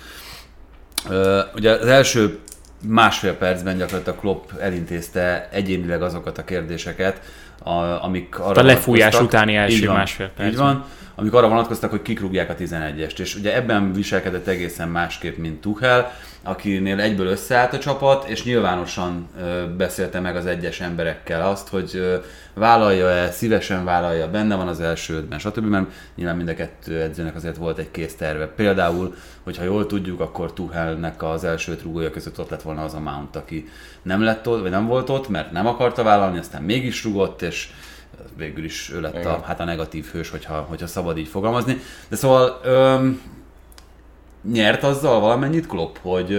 Ugye az első másfél percben gyakorlatilag Klopp elintézte egyénileg azokat a kérdéseket, a, amik arra A lefújás utáni első van, másfél percben. Így van, amik arra vonatkoztak, hogy kik rúgják a 11-est. És ugye ebben viselkedett egészen másképp, mint Tuchel, akinél egyből összeállt a csapat, és nyilvánosan beszélte meg az egyes emberekkel azt, hogy vállalja-e, szívesen vállalja, benne van az első ötben, stb. Mert nyilván mind a kettő edzőnek azért volt egy kész terve. Például, hogyha jól tudjuk, akkor Tuchelnek az első öt között ott lett volna az a Mount, aki nem lett ott, vagy nem volt ott, mert nem akarta vállalni, aztán mégis rugott, és végül is ő lett a, hát a negatív hős, hogyha, hogyha szabad így fogalmazni. De szóval öm, nyert azzal valamennyit Klopp, hogy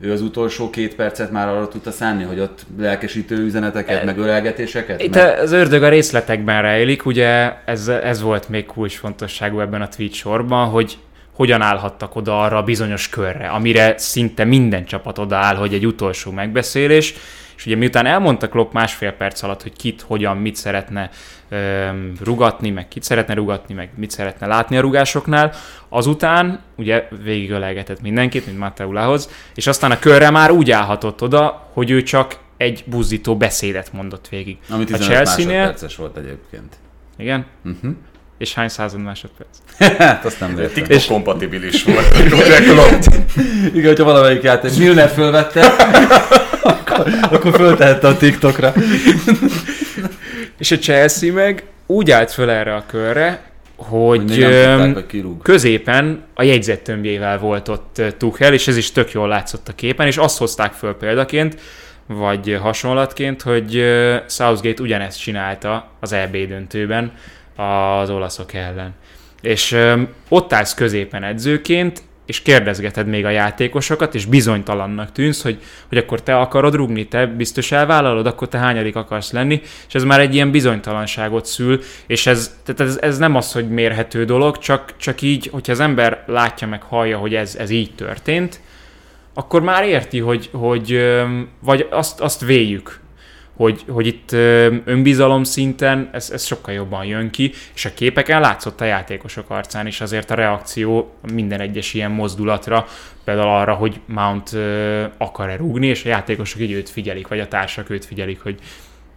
ő az utolsó két percet már arra tudta szánni, hogy ott lelkesítő üzeneteket, meg ölelgetéseket? Itt meg... az ördög a részletekben rejlik, ugye ez, ez volt még kulcsfontosságú ebben a tweet sorban, hogy hogyan állhattak oda arra a bizonyos körre, amire szinte minden csapat odaáll, hogy egy utolsó megbeszélés, és ugye miután elmondta Klopp másfél perc alatt, hogy kit, hogyan, mit szeretne öm, rugatni, meg kit szeretne rugatni, meg mit szeretne látni a rugásoknál, azután ugye végigölelgetett mindenkit, mint Matteulához, és aztán a körre már úgy állhatott oda, hogy ő csak egy buzdító beszédet mondott végig. Ami a 15 Chelsea-nél, másodperces volt egyébként. igen, Uh-huh. és hány század másodperc? hát azt nem értem. TikTok kompatibilis volt. Igen, hogyha valamelyik játék Milner fölvette, akkor, föltehette a TikTokra. És a Chelsea meg úgy állt föl erre a körre, hogy, öm, tudták, hogy középen a jegyzettömbjével volt ott Tuchel, és ez is tök jól látszott a képen, és azt hozták föl példaként, vagy hasonlatként, hogy Southgate ugyanezt csinálta az EB döntőben az olaszok ellen. És ö, ott állsz középen edzőként, és kérdezgeted még a játékosokat, és bizonytalannak tűnsz, hogy, hogy akkor te akarod rugni, te biztos elvállalod, akkor te hányadik akarsz lenni, és ez már egy ilyen bizonytalanságot szül, és ez, tehát ez, ez nem az, hogy mérhető dolog, csak, csak így, hogyha az ember látja meg, hallja, hogy ez, ez így történt, akkor már érti, hogy, hogy vagy azt, azt véljük, hogy, hogy itt önbizalom szinten ez, ez sokkal jobban jön ki, és a képeken látszott a játékosok arcán is azért a reakció minden egyes ilyen mozdulatra, például arra, hogy Mount akar-e rúgni, és a játékosok így őt figyelik, vagy a társak őt figyelik, hogy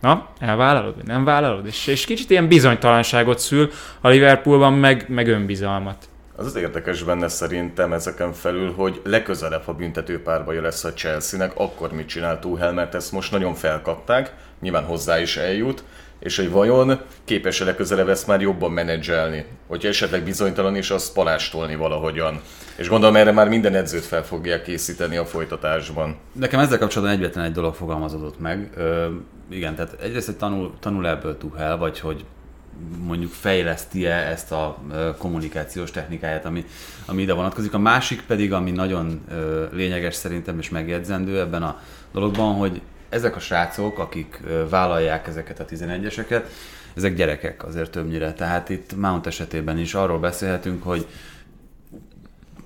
na, elvállalod, vagy nem vállalod, és, és kicsit ilyen bizonytalanságot szül a Liverpoolban, meg, meg önbizalmat. Az az érdekes benne szerintem ezeken felül, hogy legközelebb, ha büntetőpárbaja lesz a Chelsea-nek, akkor mit csinál Tuchel, mert ezt most nagyon felkapták, nyilván hozzá is eljut, és hogy vajon képes-e legközelebb ezt már jobban menedzselni, hogyha esetleg bizonytalan is, azt palástolni valahogyan. És gondolom erre már minden edzőt fel fogják készíteni a folytatásban. Nekem ezzel kapcsolatban egyetlen egy dolog fogalmazódott meg. Ö, igen, tehát egyrészt, hogy tanul, tanul ebből Tuchel, vagy hogy mondjuk fejleszti-e ezt a kommunikációs technikáját, ami, ami ide vonatkozik. A másik pedig, ami nagyon lényeges szerintem és megjegyzendő ebben a dologban, hogy ezek a srácok, akik vállalják ezeket a 11-eseket, ezek gyerekek azért többnyire. Tehát itt Mount esetében is arról beszélhetünk, hogy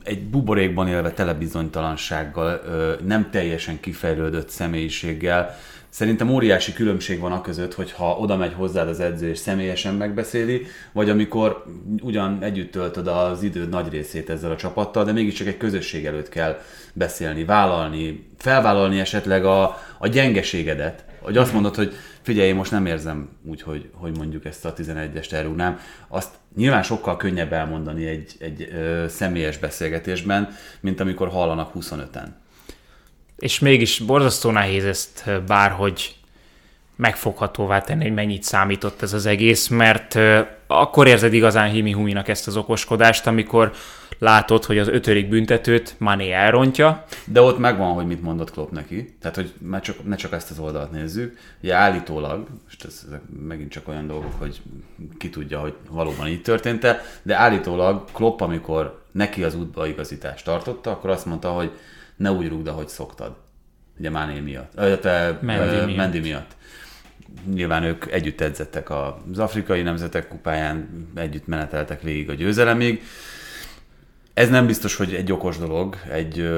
egy buborékban élve tele bizonytalansággal, ö, nem teljesen kifejlődött személyiséggel. Szerintem óriási különbség van a között, hogy ha oda megy hozzád az edző és személyesen megbeszéli, vagy amikor ugyan együtt töltöd az időd nagy részét ezzel a csapattal, de mégiscsak egy közösség előtt kell beszélni, vállalni, felvállalni esetleg a, a gyengeségedet. Hogy azt mondod, hogy figyelj, én most nem érzem úgy, hogy, hogy mondjuk ezt a 11-est elrúgnám. Azt nyilván sokkal könnyebb elmondani egy, egy ö, személyes beszélgetésben, mint amikor hallanak 25-en. És mégis borzasztó nehéz ezt bárhogy megfoghatóvá tenni, hogy mennyit számított ez az egész, mert akkor érzed igazán himi huminak ezt az okoskodást, amikor látod, hogy az ötödik büntetőt Mané elrontja, De ott megvan, hogy mit mondott Klopp neki. Tehát, hogy már csak, ne csak ezt az oldalt nézzük. Ugye állítólag, most ez, ezek megint csak olyan dolgok, hogy ki tudja, hogy valóban így történt-e, de állítólag Klopp, amikor neki az útbaigazítást tartotta, akkor azt mondta, hogy ne úgy rúgd, ahogy szoktad. Ugye Máné miatt. Ö, te, Mendy ö, miatt. Mendy miatt. Nyilván ők együtt edzettek az afrikai nemzetek kupáján, együtt meneteltek végig a győzelemig. Ez nem biztos, hogy egy okos dolog, egy,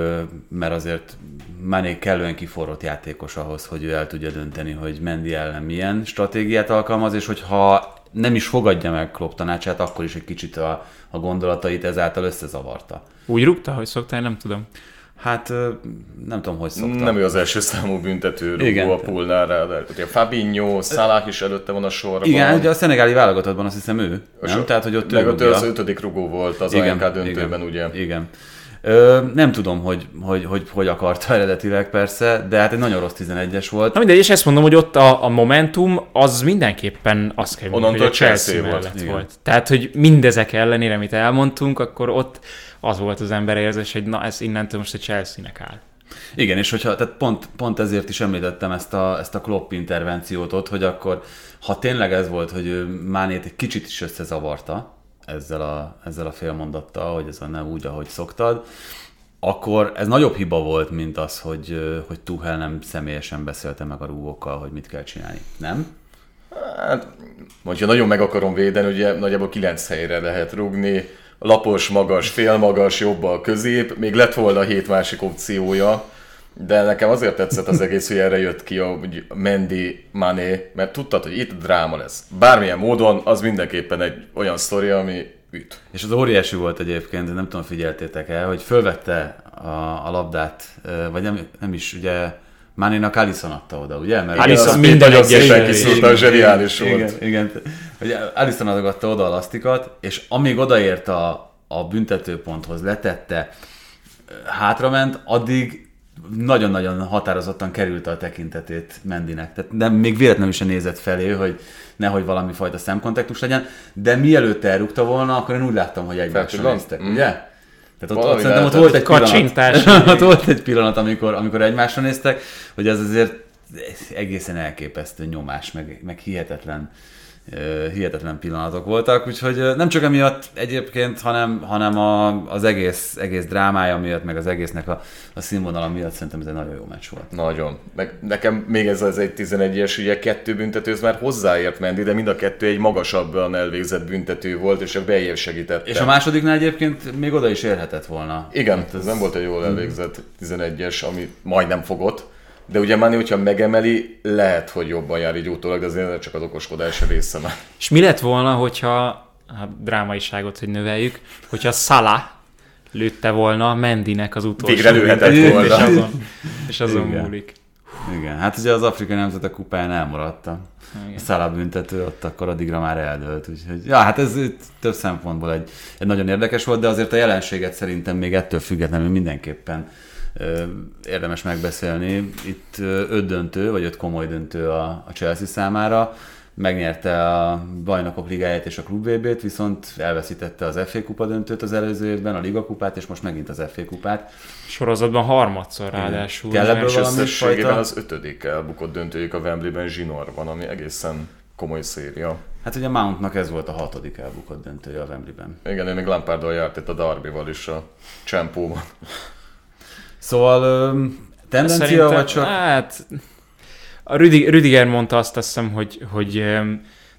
mert azért Mané kellően kiforrott játékos ahhoz, hogy ő el tudja dönteni, hogy Mendy ellen milyen stratégiát alkalmaz, és hogyha nem is fogadja meg Klopp tanácsát, akkor is egy kicsit a, a gondolatait ezáltal összezavarta. Úgy rúgta, hogy szoktál, nem tudom. Hát nem tudom, hogy szokta. Nem ő az első számú büntető Igen. rúgó a pulnál de Fabinho, Salah is előtte van a sorban. Igen, ugye a szenegáli válogatottban azt hiszem ő, nem? a- Tehát, hogy ott Meg ő ott ő az ötödik rugó volt az ANK döntőben, ugye. Igen. Ö, nem tudom, hogy hogy, hogy hogy akarta eredetileg persze, de hát egy nagyon rossz 11-es volt. Na mindegy, és ezt mondom, hogy ott a, a momentum az mindenképpen azt kell mondani, Onnantól hogy a Chelsea, Chelsea volt. mellett Igen. volt. Tehát, hogy mindezek ellenére, amit elmondtunk, akkor ott az volt az ember érzés, hogy na ez innentől most a Chelsea-nek áll. Igen, és hogyha, tehát pont, pont ezért is említettem ezt a, ezt a Klopp intervenciót ott, hogy akkor, ha tényleg ez volt, hogy Mánét egy kicsit is összezavarta ezzel a, ezzel a félmondattal, hogy ez a nem úgy, ahogy szoktad, akkor ez nagyobb hiba volt, mint az, hogy, hogy Tuchel nem személyesen beszélte meg a rúgókkal, hogy mit kell csinálni. Nem? Hát, hogyha nagyon meg akarom védeni, ugye nagyjából kilenc helyre lehet rugni, lapos, magas, félmagas, jobbal, közép, még lett volna hét másik opciója, de nekem azért tetszett az egész, hogy erre jött ki a hogy Mendy, Mané, mert tudtad, hogy itt dráma lesz. Bármilyen módon, az mindenképpen egy olyan sztori, ami üt. És az óriási volt egyébként, nem tudom, figyeltétek el, hogy fölvette a, a labdát, vagy nem, nem is, ugye Mánénak Alisson adta oda, ugye? Mert Alisson minden egyes- kiszúrta, a zseniális volt. Igen, igen. Hogy Alisson adogatta oda a lasztikat, és amíg odaért a, a büntetőponthoz, letette, hátrament, addig nagyon-nagyon határozottan került a tekintetét Mendinek. Tehát nem, még véletlenül sem nézett felé, hogy nehogy valami fajta szemkontaktus legyen, de mielőtt elrúgta volna, akkor én úgy láttam, hogy egymásra néztek, Mm. ugye? Tehát ott, ott szerintem ott volt egy Kacsintás. pillanat, ott volt egy pillanat, amikor, amikor egymásra néztek, hogy ez azért egészen elképesztő nyomás, meg, meg hihetetlen ö, hihetetlen pillanatok voltak, úgyhogy nem csak emiatt egyébként, hanem, hanem a, az egész, egész drámája miatt, meg az egésznek a, a színvonala miatt szerintem ez egy nagyon jó meccs volt. Nagyon. Meg nekem még ez az egy 11-es, ugye kettő büntető, ez már hozzáért Mendy, de mind a kettő egy magasabban elvégzett büntető volt, és a beljebb segítette. És a másodiknál egyébként még oda is érhetett volna. Igen, Hát ez nem volt egy jól elvégzett 11-es, ami majdnem fogott. De ugye Mani, hogyha megemeli, lehet, hogy jobban jár így utólag, de azért csak az okoskodás része már. És mi lett volna, hogyha a drámaiságot, hogy növeljük, hogyha Salah lőtte volna Mendinek az utolsó. Végre lőhetett volna. És azon, és azon Igen. múlik. Igen, hát ugye az Afrikai Nemzetek kupáján elmaradt a a Szala büntető, ott akkor addigra már eldőlt. Úgyhogy, ja, hát ez itt több szempontból egy, egy nagyon érdekes volt, de azért a jelenséget szerintem még ettől függetlenül mindenképpen érdemes megbeszélni. Itt öt döntő, vagy öt komoly döntő a, a Chelsea számára. Megnyerte a bajnokok ligáját és a klub VB-t, viszont elveszítette az FA kupa döntőt az előző évben, a liga kupát, és most megint az FA kupát. Sorozatban harmadszor ráadásul. Kell ebből valami fajta- az ötödik elbukott döntőjük a Wembleyben zsinórban, ami egészen komoly széria. Hát ugye Mountnak ez volt a hatodik elbukott döntője a Wembleyben. Igen, én még Lampardal járt itt a Darbyval is a csempóban. Szóval tendencia, Szerintem, vagy csak... Hát, a Rüdi, Rüdiger mondta azt, azt hiszem, hogy, hogy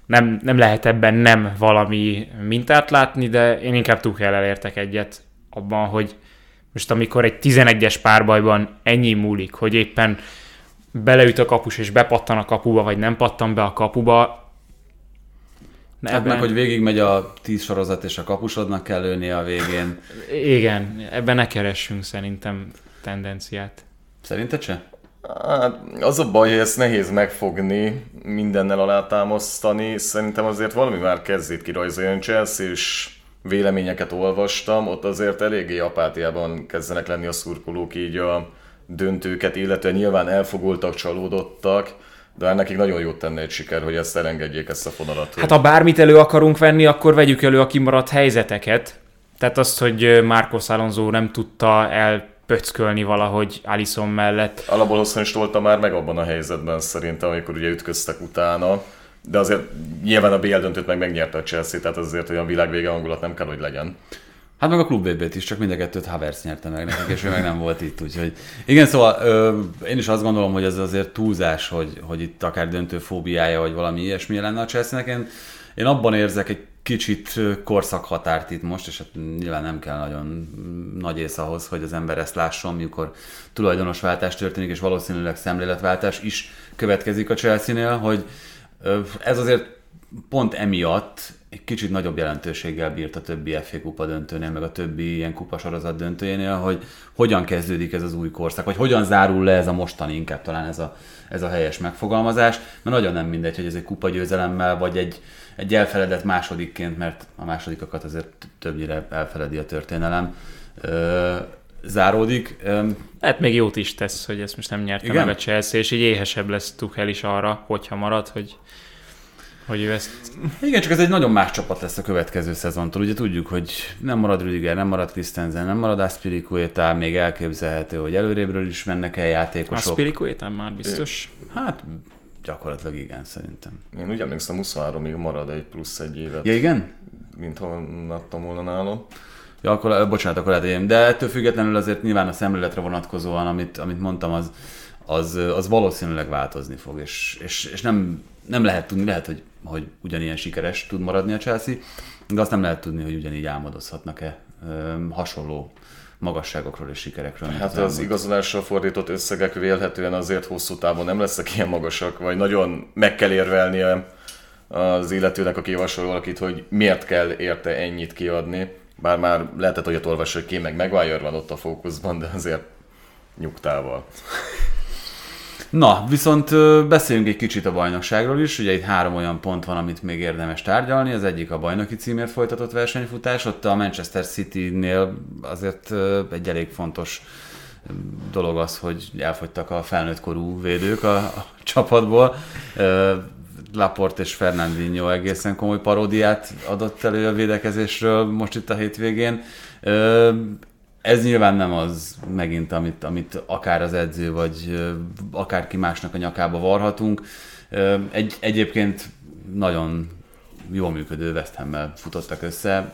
nem, nem lehet ebben nem valami mintát látni, de én inkább Tuchel értek egyet abban, hogy most amikor egy 11-es párbajban ennyi múlik, hogy éppen beleüt a kapus és bepattan a kapuba, vagy nem pattan be a kapuba, Hát meg, hogy végigmegy a tíz sorozat, és a kapusodnak kell lőni a végén. Igen, ebben ne keressünk szerintem tendenciát. Szerinted se? Hát, az a baj, hogy ezt nehéz megfogni, mindennel alátámasztani. Szerintem azért valami már kezd itt kirajzolni. Chelsea és véleményeket olvastam, ott azért eléggé apátiában kezdenek lenni a szurkolók így a döntőket, illetve nyilván elfogultak, csalódottak, de hát nekik nagyon jót tenne egy siker, hogy ezt elengedjék ezt a fonalat. Hát ha bármit elő akarunk venni, akkor vegyük elő a kimaradt helyzeteket. Tehát azt, hogy Marcos Alonso nem tudta elpöckölni valahogy Alisson mellett. Alapból hosszan is tolta már meg abban a helyzetben szerintem, amikor ugye ütköztek utána. De azért nyilván a BL döntőt meg megnyerte a Chelsea, tehát azért olyan világvége hangulat nem kell, hogy legyen. Hát meg a klub VB-t is, csak mind a kettőt Havertz nyerte meg nekik, és ő meg nem volt itt, úgyhogy... Igen, szóval ö, én is azt gondolom, hogy ez azért túlzás, hogy, hogy itt akár döntő fóbiája, vagy valami ilyesmi lenne a Chelsea-nek. Én, én abban érzek egy kicsit korszakhatárt itt most, és hát nyilván nem kell nagyon nagy ész ahhoz, hogy az ember ezt lásson, mikor tulajdonosváltás történik, és valószínűleg szemléletváltás is következik a Chelsea-nél, hogy ez azért pont emiatt egy kicsit nagyobb jelentőséggel bírt a többi FA kupa döntőnél, meg a többi ilyen kupasorozat döntőjénél, hogy hogyan kezdődik ez az új korszak, vagy hogyan zárul le ez a mostani, inkább talán ez a, ez a helyes megfogalmazás, mert nagyon nem mindegy, hogy ez egy kupa győzelemmel, vagy egy, egy elfeledett másodikként, mert a másodikakat azért többnyire elfeledi a történelem, ö, záródik. Ö, Hát még jót is tesz, hogy ezt most nem nyerte Igen? meg a Chelsea, és így éhesebb lesz Tuchel is arra, hogyha marad, hogy, hogy ő ezt... Igen, csak ez egy nagyon más csapat lesz a következő szezontól. Ugye tudjuk, hogy nem marad Rüdiger, nem marad Christensen, nem marad Aspilicueta, még elképzelhető, hogy előrébről is mennek el játékosok. Spiricuétán már biztos. Hát gyakorlatilag igen, szerintem. Én úgy emlékszem, 23-ig marad egy plusz egy évet, Ja igen? mint ha láttam volna nálam. Ja, akkor, bocsánat, akkor lehet. De ettől függetlenül azért nyilván a szemléletre vonatkozóan, amit, amit mondtam, az, az, az valószínűleg változni fog, és, és, és nem, nem lehet tudni, lehet, hogy, hogy ugyanilyen sikeres tud maradni a Chelsea, de azt nem lehet tudni, hogy ugyanígy álmodozhatnak-e ö, hasonló magasságokról és sikerekről. Hát az elmúlt. igazolásra fordított összegek vélhetően azért hosszú távon nem lesznek ilyen magasak, vagy nagyon meg kell érvelnie az illetőnek, aki javasol valakit, hogy miért kell érte ennyit kiadni. Bár már lehetett olyat olvasni, hogy ki meg Maguire van ott a fókuszban, de azért nyugtával. Na, viszont beszéljünk egy kicsit a bajnokságról is. Ugye itt három olyan pont van, amit még érdemes tárgyalni. Az egyik a bajnoki címért folytatott versenyfutás. Ott a Manchester City-nél azért egy elég fontos dolog az, hogy elfogytak a felnőtt korú védők a, a csapatból. Ö, Laporte és Fernandinho egészen komoly paródiát adott elő a védekezésről most itt a hétvégén. Ez nyilván nem az megint, amit, amit akár az edző, vagy akárki másnak a nyakába varhatunk. Egy, egyébként nagyon jól működő West Ham-mel futottak össze,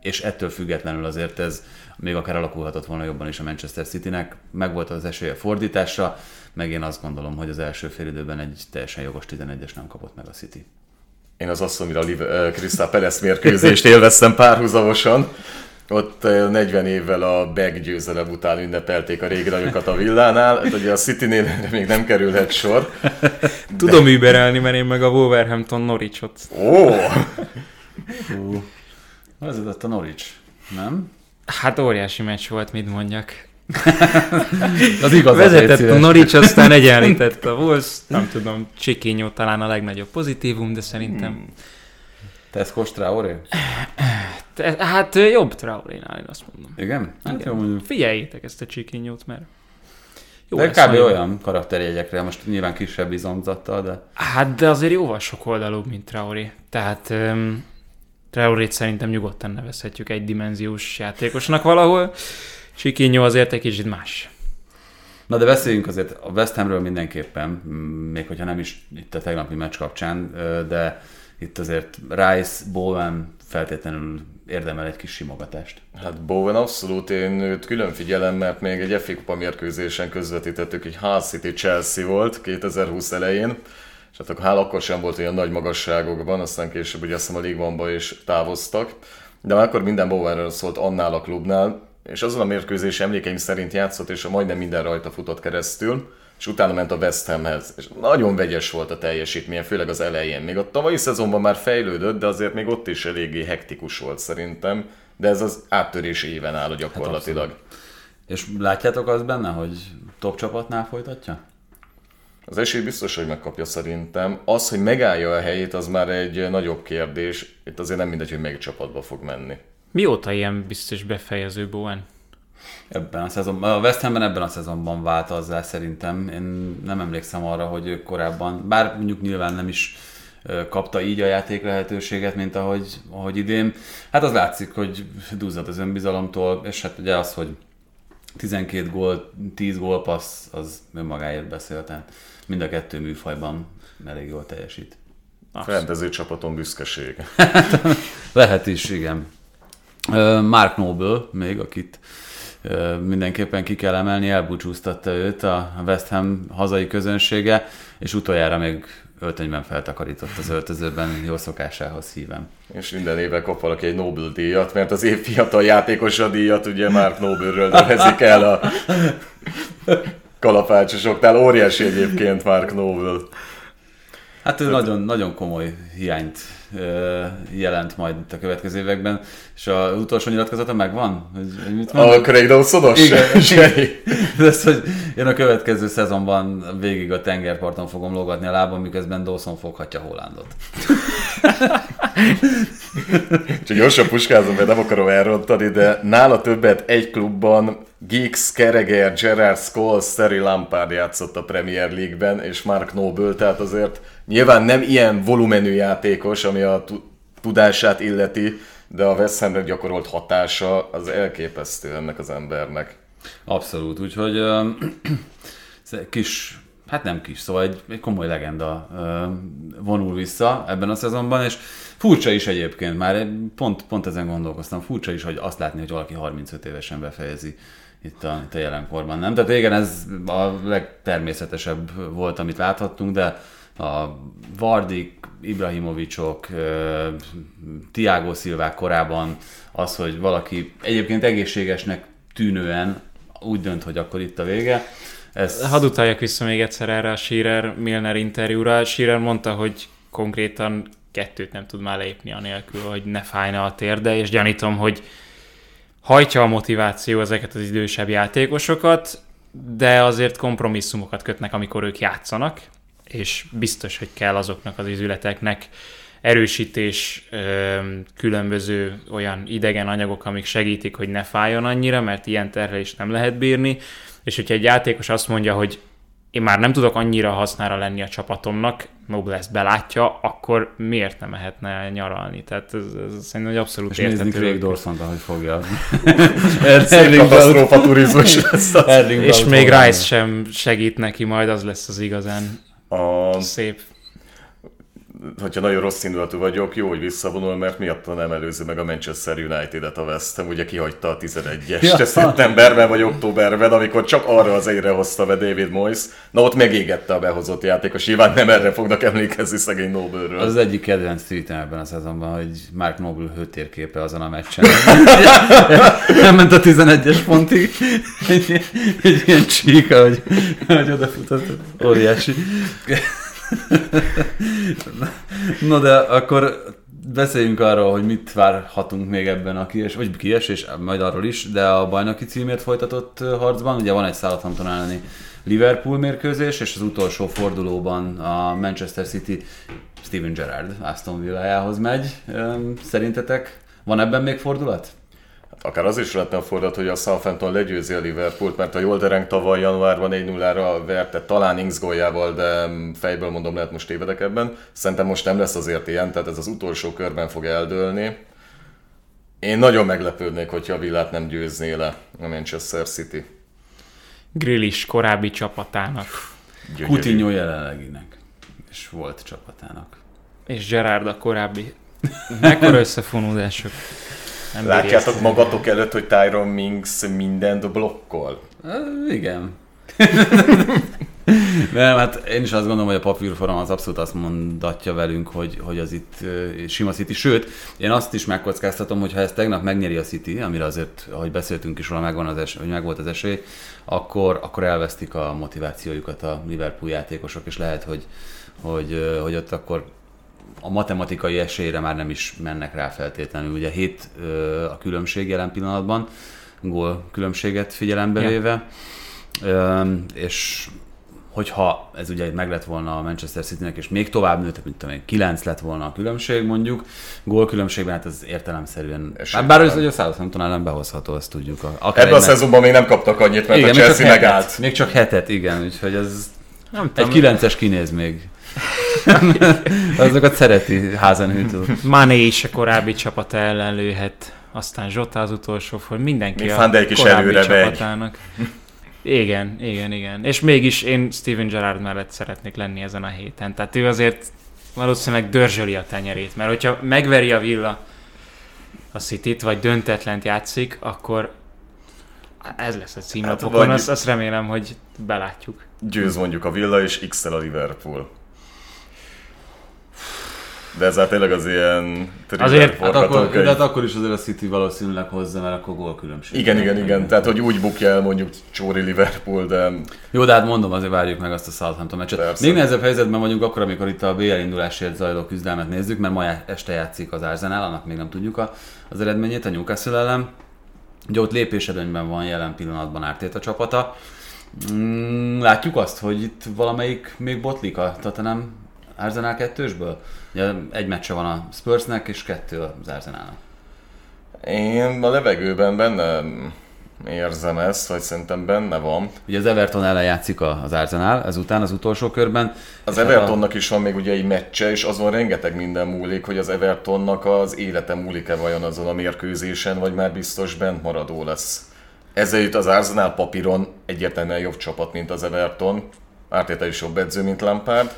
és ettől függetlenül azért ez még akár alakulhatott volna jobban is a Manchester Citynek. Megvolt az esélye fordításra, meg én azt gondolom, hogy az első fél időben egy teljesen jogos 11-es nem kapott meg a City. Én az azt mondom, hogy a Krista Perez mérkőzést élveztem párhuzamosan. Ott eh, 40 évvel a Beg győzelem után ünnepelték a régi nagyokat a villánál. Hát ugye a City-nél még nem kerülhet sor. Tudom überelni, mert én meg a Wolverhampton Norwichot. Ó! Az ott a Norwich, nem? Hát óriási meccs volt, mit mondjak. Az igaz, Vezetett a Norwich, aztán egyenlített a Wolves. Nem tudom, Csikinyó talán a legnagyobb pozitívum, de szerintem... Hmm. Tesco Traoré? Te, hát jobb Traorénál, én azt mondom. Igen? Hát jó, mondjuk. Figyeljétek ezt a Csikinyót, mert jó De kb. olyan karakterjegyekre, most nyilván kisebb izomzattal, de Hát, de azért jóval sok oldalúbb, mint Traoré. Tehát um, Traorét szerintem nyugodtan nevezhetjük egy dimenziós játékosnak valahol. Csikinyó azért egy kicsit más. Na de beszéljünk azért a West Hamről mindenképpen, még hogyha nem is itt a tegnapi meccs kapcsán, de itt azért Rice, Bowen feltétlenül érdemel egy kis simogatást. Hát Bowen abszolút, én őt külön figyelem, mert még egy FA Kupa mérkőzésen közvetítettük, egy Hull City Chelsea volt 2020 elején, és hát Hál akkor sem volt olyan nagy magasságokban, aztán később ugye azt hiszem a League is távoztak, de már akkor minden Bowenről szólt annál a klubnál, és azon a mérkőzés emlékeim szerint játszott, és majdnem minden rajta futott keresztül, és utána ment a West Hamhez. És nagyon vegyes volt a teljesítménye, főleg az elején. Még a tavalyi szezonban már fejlődött, de azért még ott is eléggé hektikus volt szerintem. De ez az áttörés éven áll gyakorlatilag. És látjátok azt benne, hogy top csapatnál folytatja? Az esély biztos, hogy megkapja szerintem. Az, hogy megállja a helyét, az már egy nagyobb kérdés. Itt azért nem mindegy, hogy melyik csapatba fog menni. Mióta ilyen biztos befejező Bowen? Ebben a szezonban, a West Hamben ebben a szezonban vált azzá szerintem. Én nem emlékszem arra, hogy ő korábban, bár mondjuk nyilván nem is kapta így a játék lehetőséget, mint ahogy, ahogy idén. Hát az látszik, hogy duzzad az önbizalomtól, és hát ugye az, hogy 12 gól, 10 gólpassz, az önmagáért beszél, tehát mind a kettő műfajban elég jól teljesít. Rendező csapaton büszkeség. Lehet is, igen. Mark Noble még, akit mindenképpen ki kell emelni, elbúcsúztatta őt a West Ham hazai közönsége, és utoljára még öltönyben feltakarított az öltözőben, jó szokásához hívem. És minden évben kap valaki egy Nobel díjat, mert az év fiatal játékosa díjat ugye Mark Nobelről nevezik el a kalapácsosoknál. Óriási egyébként Mark Nobel. Hát ő nagyon, nagyon komoly hiányt jelent majd a következő években, és az utolsó nyilatkozata megvan? Hogy, hogy mit A Craig Dawsonos? Igen. Zseni. Ez, hogy én a következő szezonban végig a tengerparton fogom lógatni a lábam, miközben Dawson foghatja Hollandot. Csak gyorsan puskázom, mert nem akarom elrontani, de nála többet egy klubban Giggs, Kereger, Gerard Scholes, Terry Lampard játszott a Premier League-ben, és Mark Noble, tehát azért nyilván nem ilyen volumenű játékos, ami a tu- tudását illeti, de a West Hamre gyakorolt hatása az elképesztő ennek az embernek. Abszolút, úgyhogy ö, kis, hát nem kis, szóval egy, egy komoly legenda ö, vonul vissza ebben a szezonban, és furcsa is egyébként, már pont, pont ezen gondolkoztam, furcsa is, hogy azt látni, hogy valaki 35 évesen befejezi itt a, itt a jelenkorban, nem? Tehát régen ez a legtermészetesebb volt, amit láthattunk, de a Vardik, Ibrahimovicsok, Tiago Szilvák korában az, hogy valaki egyébként egészségesnek tűnően úgy dönt, hogy akkor itt a vége. Ez, Hadd utaljak vissza még egyszer erre a Shearer Milner interjúra. Shearer mondta, hogy konkrétan kettőt nem tud már lépni anélkül, hogy ne fájna a térde, és gyanítom, hogy hajtja a motiváció ezeket az idősebb játékosokat, de azért kompromisszumokat kötnek, amikor ők játszanak, és biztos, hogy kell azoknak az izületeknek erősítés, különböző olyan idegen anyagok, amik segítik, hogy ne fájjon annyira, mert ilyen terhelést nem lehet bírni, és hogyha egy játékos azt mondja, hogy én már nem tudok annyira hasznára lenni a csapatomnak, Noble ezt belátja, akkor miért nem mehetne nyaralni? Tehát ez, ez szerintem egy abszolút és nézni érthető. Craig Dawson-t, ahogy fogja. Katasztrófa turizmus lesz És még. Rice sem segít neki, majd az lesz az igazán Um, A, szép. Hogyha nagyon rossz indulatú vagyok, jó, hogy visszavonul, mert miatta nem előző meg a Manchester United-et a West Ham, ugye kihagyta a 11-est Ja. szeptemberben vagy októberben, amikor csak arra az egyre hozta be David Moyes. Na ott megégette a behozott játékos, nyilván nem erre fognak emlékezni szegény Noble-ről. Az az egyik kedvenc tweetem ebben a szezonban, hogy Mark Noble hőtérképe azon a meccsen. Nem ment a 11-es pontig. Egy, egy ilyen csíka, hogy, hogy odafutott. Óriási. No de akkor beszéljünk arról, hogy mit várhatunk még ebben a kies, vagy kiesés, majd arról is, de a bajnoki címért folytatott harcban, ugye van egy Southampton elleni Liverpool mérkőzés, és az utolsó fordulóban a Manchester City Steven Gerrard Aston Villajához megy. Szerintetek van ebben még fordulat? Akár az is lehetne a fordulat, hogy a Southampton legyőzi a Liverpoolt, mert a Joldereng tavaly januárban 4-0-ra verte, talán Ings góljával, de fejből mondom, lehet most tévedek ebben. Szerintem most nem lesz azért ilyen, tehát ez az utolsó körben fog eldőlni. Én nagyon meglepődnék, hogyha a Villát nem győzné le a Manchester City. Grillis korábbi csapatának, Gyönyörű. Coutinho jelenleginek, és volt csapatának. és Gerard a korábbi. Mekkora összefonódások. Nem Látjátok magatok előtt, hogy Tyron Minks mindent blokkol? Ö, igen. Nem, hát én is azt gondolom, hogy a papírforma az abszolút azt mondatja velünk, hogy, hogy az itt ö, sima City. Sőt, én azt is megkockáztatom, hogy ha ezt tegnap megnyeri a City, amire azért, ahogy beszéltünk is róla, megvan az esély, hogy megvolt az esély, akkor, akkor elvesztik a motivációjukat a Liverpool játékosok, és lehet, hogy, hogy, hogy ott akkor a matematikai esélyre már nem is mennek rá feltétlenül. Ugye hét ö, a különbség jelen pillanatban, gól különbséget figyelembe Ja. véve, Öm, és hogyha ez ugye meg lett volna a Manchester Citynek, és még tovább nőtt, mint tudom én, 9 lett volna a különbség mondjuk, gól különbségben, hát ez értelemszerűen, Esélytelen. bár, bár hogy a Southampton ellen behozható, azt tudjuk. Akár Ebben a szezonban még nem kaptak annyit, mert igen, a Chelsea megállt. Még csak hetet, igen, úgyhogy ez Nem egy tudom, kilences kinéz még. Azokat szereti házenhűtő. Mané is a korábbi csapata ellen lőhet, aztán Zsota az utolsó for, mindenki Még a is korábbi megy. csapatának. Igen, igen, igen. És mégis én Steven Gerrard mellett szeretnék lenni ezen a héten. Tehát ő azért valószínűleg dörzsöli a tenyerét, mert hogyha megveri a Villa a City-t, vagy döntetlent játszik, akkor ez lesz a címlapokon, hát, azt, azt remélem, hogy belátjuk. Győz mondjuk a Villa és x a Liverpool. De ez hát tényleg az ilyen Azért- Hát akkor, de hát akkor is azért a City valószínűleg hozza, mert akkor gól különbség. Igen, igen, igen. Tehát, hogy úgy bukja el mondjuk Csóri Liverpool, de Jó, de hát mondom, azért várjuk meg azt a Southampton meccset. Persze. Még nehezebb helyzetben vagyunk akkor, amikor itt a BL indulásért zajló küzdelmet nézzük, mert ma este játszik az Arsenal, annak még nem tudjuk a, az eredményét, a Newcastle ellen. Ugye ott lépésedőnyben van jelen pillanatban Ártéta csapata. Mm, látjuk azt, hogy itt valamelyik még botlik a Tottenham Arsenal kettősből? Ugye egy meccse van a Spursnek, és kettő az Arsenalnak. én a levegőben benne érzem ezt, vagy szerintem benne van. Ugye az Everton ellen játszik a- az Arsenal, ezután az utolsó körben. Az hát a- Evertonnak is van még ugye egy meccse, és azon rengeteg minden múlik, hogy az Evertonnak az élete múlik-e vajon azon a mérkőzésen, vagy már biztos bent maradó lesz. Jut az Arsenal papíron egyértelműen jobb csapat, mint az Everton. Ártéta is jobb edző, mint Lampard.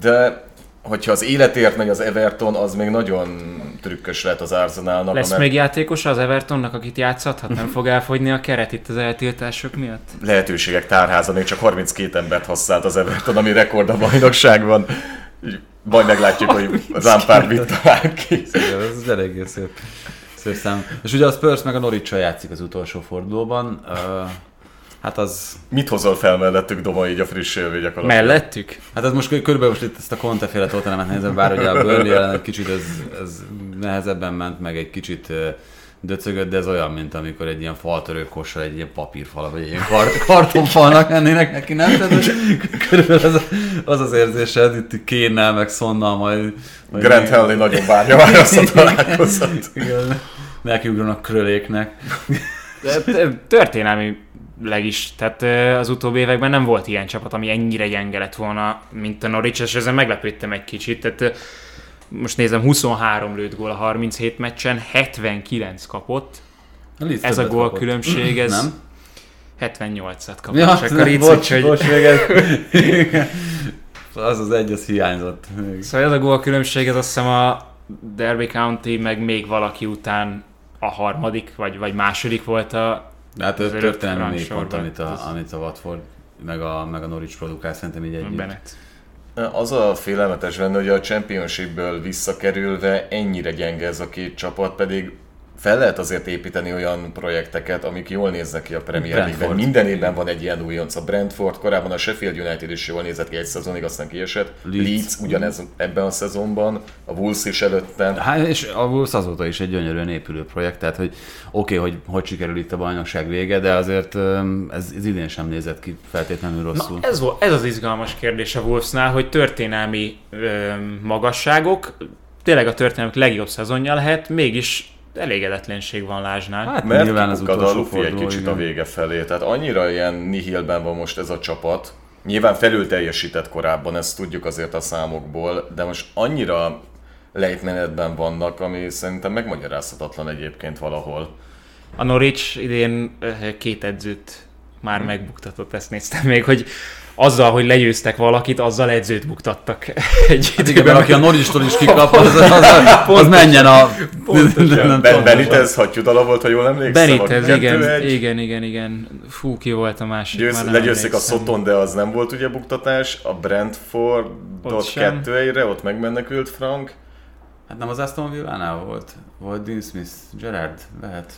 De hogyha az életért megy az Everton, az még nagyon trükkös lehet az Arsenalnak. Lesz mert még játékosa az Evertonnak, akit játszhathat? Nem fog elfogyni a keret itt az eltiltások miatt? lehetőségek tárháza, még csak 32 embert használt az Everton, ami rekord a bajnokságban. Majd meglátjuk, hogy az Lampard mit talál ki. Ez eléggé szép, szép szám. És ugye a Spurs meg a norwich játszik az utolsó fordulóban. Uh, hát az... Mit hozol fel mellettük, Doma, így a friss élvények alatt? Mellettük? Hát ez most körülbelül most itt ezt a Conte féle Tottenhamet nézem, bár ugye a Burnley ellen egy kicsit ez, ez nehezebben ment, meg egy kicsit döcögött, de ez olyan, mint amikor egy ilyen faltörő kossal egy ilyen papírfal, vagy egy ilyen kar- kartonfalnak lennének neki, nem? Tehát körülbelül az, az az érzésed, itt kénnel, meg szonnal majd... majd Grant Henley nagyon várja már azt a találkozót. Igen. Nekiugranak kröléknek. De- Történelmileg is, tehát az utóbbi években nem volt ilyen csapat, ami ennyire gyenge lett volna, mint a Norwich, és ezen meglepődtem egy kicsit. Tehát most nézem, 23 lőtt gól a 37 meccsen, 79 kapott. A Ez a gól kapott. különbség, ez Nem? 78-at kapott. Ja, csak a Leeds, bocs, úgyhogy- bocs. Az az egy, az hiányzott. még. Szóval ez a gól különbség, ez azt hiszem a Derby County, meg még valaki után a harmadik, vagy, vagy második volt a De hát történelmi rangsorban. amit a, Az- amit a Watford meg a, meg a Norwich produkál, szerintem így együtt. Bennett. Az a félelmetes benne, hogy a Championshipből visszakerülve ennyire gyenge ez a két csapat, pedig fel lehet azért építeni olyan projekteket, amik jól néznek ki a Premier League-ben. Brentford. Minden évben van egy ilyen újonc. A Brentford, korábban a Sheffield United is jól nézett ki egy szezonig, aztán kiesett. Leeds. Leeds, ugyanez ebben a szezonban, a Wolves is előtte. Hát, és a Wolves azóta is egy gyönyörűen épülő projekt, tehát hogy oké, okay, hogy hogy sikerül itt a bajnokság vége, de azért ez, ez idén sem nézett ki feltétlenül rosszul. Na, ez, volt, ez az izgalmas kérdés a Wolvesnál, hogy történelmi ö, magasságok, tényleg a történelmük legjobb szezonja lehet, mégis elégedetlenség van Lázsnál. Hát Mert nyilván az kipukkad a utolsó Luffy egy kicsit igen. a vége felé. Tehát annyira ilyen nihilben van most ez a csapat. Nyilván felül teljesített korábban, ezt tudjuk azért a számokból, de most annyira lejtmenetben vannak, ami szerintem megmagyarázhatatlan egyébként valahol. A Norwich idén ö, két edzőt már megbuktatott, ezt néztem még, hogy azzal, hogy legyőztek valakit, azzal edzőt buktattak egy Hát igen, mert aki a Norwich-tól is kikap, az, az, az, az menjen a... Pontosan. Ben, Benitez hattyúdala volt, ha jól emlékszem. Benitez, igen, 2-1. igen, igen, igen. Fú, ki volt a másik? Győz, legyőzték a. Soton, de az nem volt ugye buktatás. A Brentfordot Ott sem. 2 re ott megmenekült Frank. Hát nem az Aston Villánál volt? Volt Dean Smith, Gerard, lehet.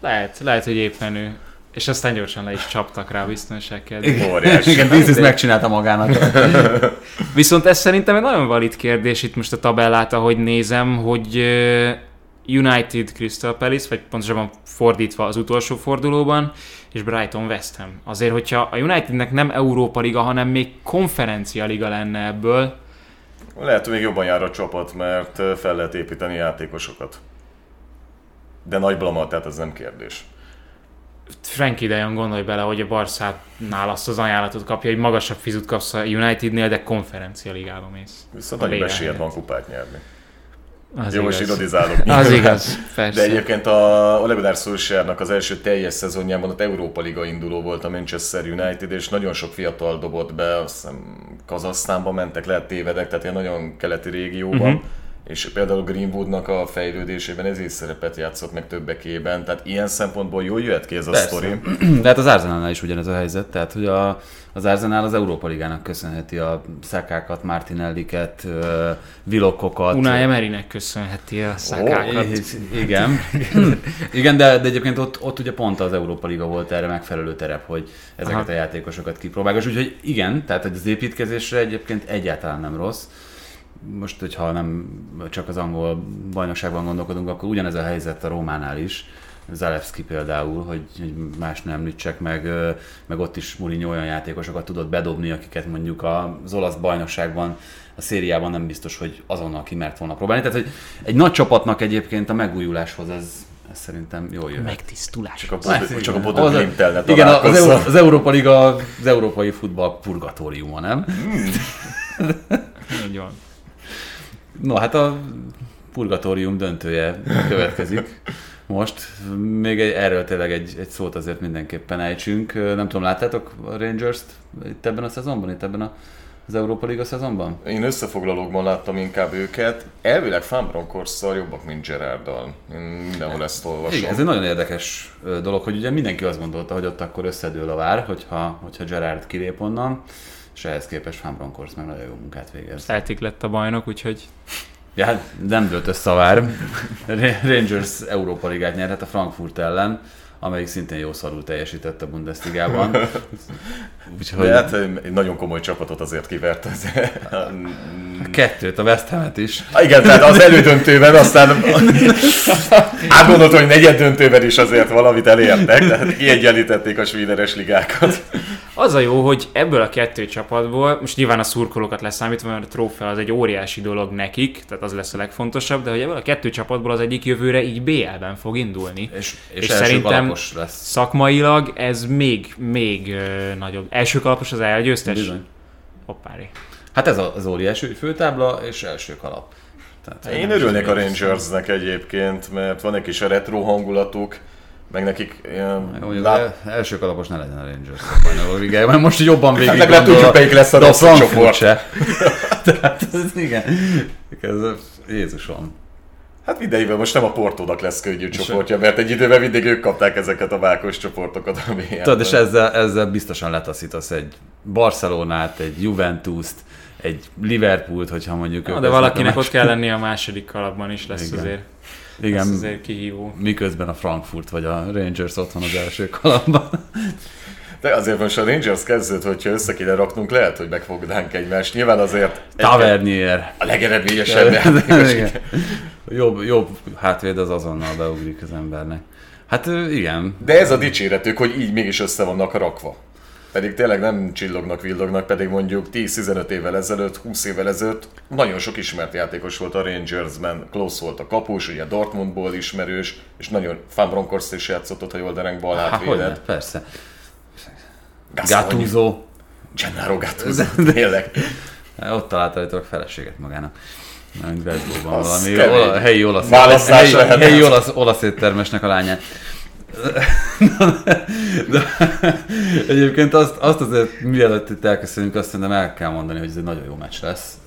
Lehet, lehet, hogy éppen ő. És aztán gyorsan le is csaptak rá a biztonság kedvéért. Óriási. Igen, Smith megcsinálta magának. Viszont ez szerintem egy nagyon valid kérdés itt most a tabellát, ahogy nézem, hogy United Crystal Palace, vagy pontosabban fordítva az utolsó fordulóban, és Brighton West Ham. Azért, hogyha a Unitednek nem Európa Liga, hanem még konferencia liga lenne ebből, Lehet, hogy még jobban jár a csapat, mert fel lehet építeni játékosokat. De nagy blama, tehát ez nem kérdés. Frankie de Jong gondolj bele, hogy a Barszánál azt az ajánlatot kapja, hogy magasabb fizut kapsz a Unitednél, de konferencia ligába mész. Viszont A esélyed van kupát nyerni. Az Jó, most igaz. irodizálok. Az igaz, persze. De egyébként a Ole Gunnar Solskjaernak az első teljes szezonjában ott Európa Liga induló volt a Manchester United, és nagyon sok fiatal dobott be, azt hiszem Kazasztánba mentek, lehet tévedek, tehát ilyen nagyon keleti régióban. Uh-huh. És például Greenwoodnak a fejlődésében ez is szerepet játszott meg többekében, tehát ilyen szempontból jól jöhet ki ez a Persze. sztori. De hát az Arsenalnál is ugyanez a helyzet, tehát hogy a, az Arsenal az Európa Ligának köszönheti a Szakákat, Martinelliket, Vilokkokat. Unai Emerynek köszönheti a szakákat. Igen, igen de, de egyébként ott, ott ugye pont az Európa Liga volt erre megfelelő terep, hogy ezeket Aha. a játékosokat kipróbálgass. Úgyhogy igen, tehát hogy az építkezésre egyébként egyáltalán nem rossz. Most, hogyha nem csak az angol bajnokságban gondolkodunk, akkor ugyanez a helyzet a Rómánál is. Zalewski például, hogy, hogy más nem említsek meg, meg ott is Mourinho olyan játékosokat tudott bedobni, akiket mondjuk az olasz bajnokságban, a szériában nem biztos, hogy azonnal ki mert volna próbálni. Tehát, hogy egy nagy csapatnak egyébként a megújuláshoz ez, ez szerintem jól jön. Megtisztulás. Csak a, Bodo, csak a Az- Igen, az. Euró- az Európa Liga az európai futball purgatóriuma, nem? Így van. No, hát a purgatórium döntője következik most. Még egy, erről tényleg egy, egy szót azért mindenképpen ejtsünk. Nem tudom, láttátok a Rangers-t itt ebben a szezonban, itt ebben a, az Európa Liga szezonban? Én összefoglalókban láttam inkább őket. Elvileg Fambronkorszal jobbak, mint Gerarddal. Én mindenhol ezt olvasom. Igen, ez egy nagyon érdekes dolog, hogy ugye mindenki azt gondolta, hogy ott akkor összedől a vár, hogyha, hogyha Gerard kilép onnan, és ehhez képest Van Bronckhorst meg nagyon jó munkát végez. Celtic lett a bajnok, úgyhogy Ja, hát nem dőlt össze a vár. Rangers Európa Ligát nyerhet a Frankfurt ellen, amelyik szintén jó szarul teljesített a Bundesligában. Úgyhogy De hát egy nagyon komoly csapatot azért kivert. Ez. a kettőt, a West Ham-et is. Ah, Igen, tehát az elődöntőben aztán átgondolt, hogy negyed döntőben is azért valamit elértek, tehát kiegyenlítették a svíderes ligákat. Az a jó, hogy ebből a kettő csapatból, most nyilván a szurkolókat leszámítva, mert a trófea az egy óriási dolog nekik, tehát az lesz a legfontosabb, de hogy ebből a kettő csapatból az egyik jövőre így BL-ben fog indulni. És, és, És szerintem- lesz. Szakmailag ez még, még ö, nagyobb. Első kalapos az elgyőztes? Bizony. Hoppári. Hát ez az óriási főtábla és első kalap. Tehát Én örülnék a Rangersnek egyébként, mert van egy kis retro hangulatuk, meg nekik ilyen, lát, az első kalapos ne legyen a Rangers a mert most jobban végig Hát legalább gondol tudjuk, melyik lesz a rossz Frankfurt csoport. se. Tehát ez igen. Ez, Jézusom. Hát mindegyikben most nem a Portónak lesz könnyű csoportja, mert egy időben mindig ők kapták ezeket a vákos csoportokat. Tudod, és ezzel, ezzel biztosan letaszítasz egy Barcelonát, egy Juventus-t, egy Liverpoolt, hogyha mondjuk... Ja, ők de valakinek ott kell lennie a második kalapban is, lesz Igen. azért, Igen, lesz azért kihívó. miközben a Frankfurt vagy a Rangers ott van az első kalapban. De azért most a Rangers kezdőt, hogyha össze kéne raknunk, lehet, hogy megfognánk egymást. Nyilván azért Tavernier. a legeredményesebb játékos. Jobb, jobb hátvéd az azonnal beugrik az embernek. Hát igen, De ez a dicséretük, hogy így mégis össze vannak rakva. Pedig tényleg nem csillognak, villognak, pedig mondjuk 10-15 évvel ezelőtt, 20 évvel ezelőtt nagyon sok ismert játékos volt a Rangersben. Close volt a kapus, ugye Dortmundból ismerős, és nagyon Van Bronckhorst is játszott ott, ha jól dereng bal hát hogyne, átvédet. persze. Gattuso. Gennaro Gattuso, tényleg. Ott talált állítólag feleséget magának. Nem, Glasgow-ban valami ola, helyi olasz, helyi, helyi olasz, olasz éttermesnek a lányát. De, egyébként azt, azt azért mielőtt itt elköszönünk, azt szerintem el kell mondani, hogy ez egy nagyon jó meccs lesz.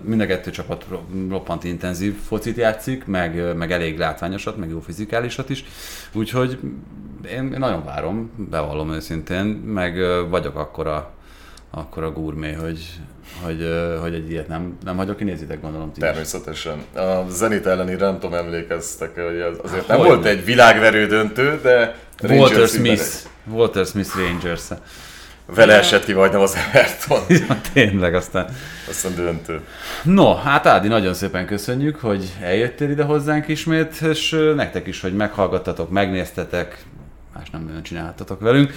Mind a kettő csapat ro- roppant intenzív focit játszik, meg, meg elég látványosat, meg jó fizikálisat is. Úgyhogy én, én nagyon várom, bevallom őszintén, meg vagyok akkora, akkora gurmé, hogy, hogy, hogy egy ilyet nem, nem hagyok ki, nézitek gondolom ti is. Természetesen. A Zenit elleni nem tudom, emlékeztek hogy az azért nem Hogy volt ne. egy világverő döntő, de Walter Rangers Smith, színben Walter Smith Rangers. Vele esett ki majdnem az Everton. Ja, tényleg aztán. Aztán döntő. No, hát Ádi, nagyon szépen köszönjük, hogy eljöttél ide hozzánk ismét, és nektek is, hogy meghallgattatok, megnéztetek, más nem nagyon csináltatok velünk.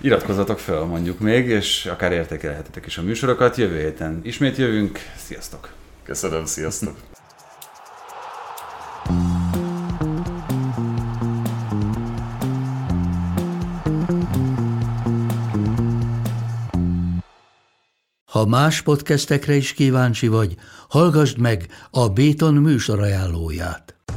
Iratkozzatok fel mondjuk még, és akár értékelhetitek is a műsorokat. Jövő héten ismét jövünk. Sziasztok! Köszönöm, sziasztok! Ha más podcastekre is kíváncsi vagy, hallgassd meg a Béton műsor ajánlóját.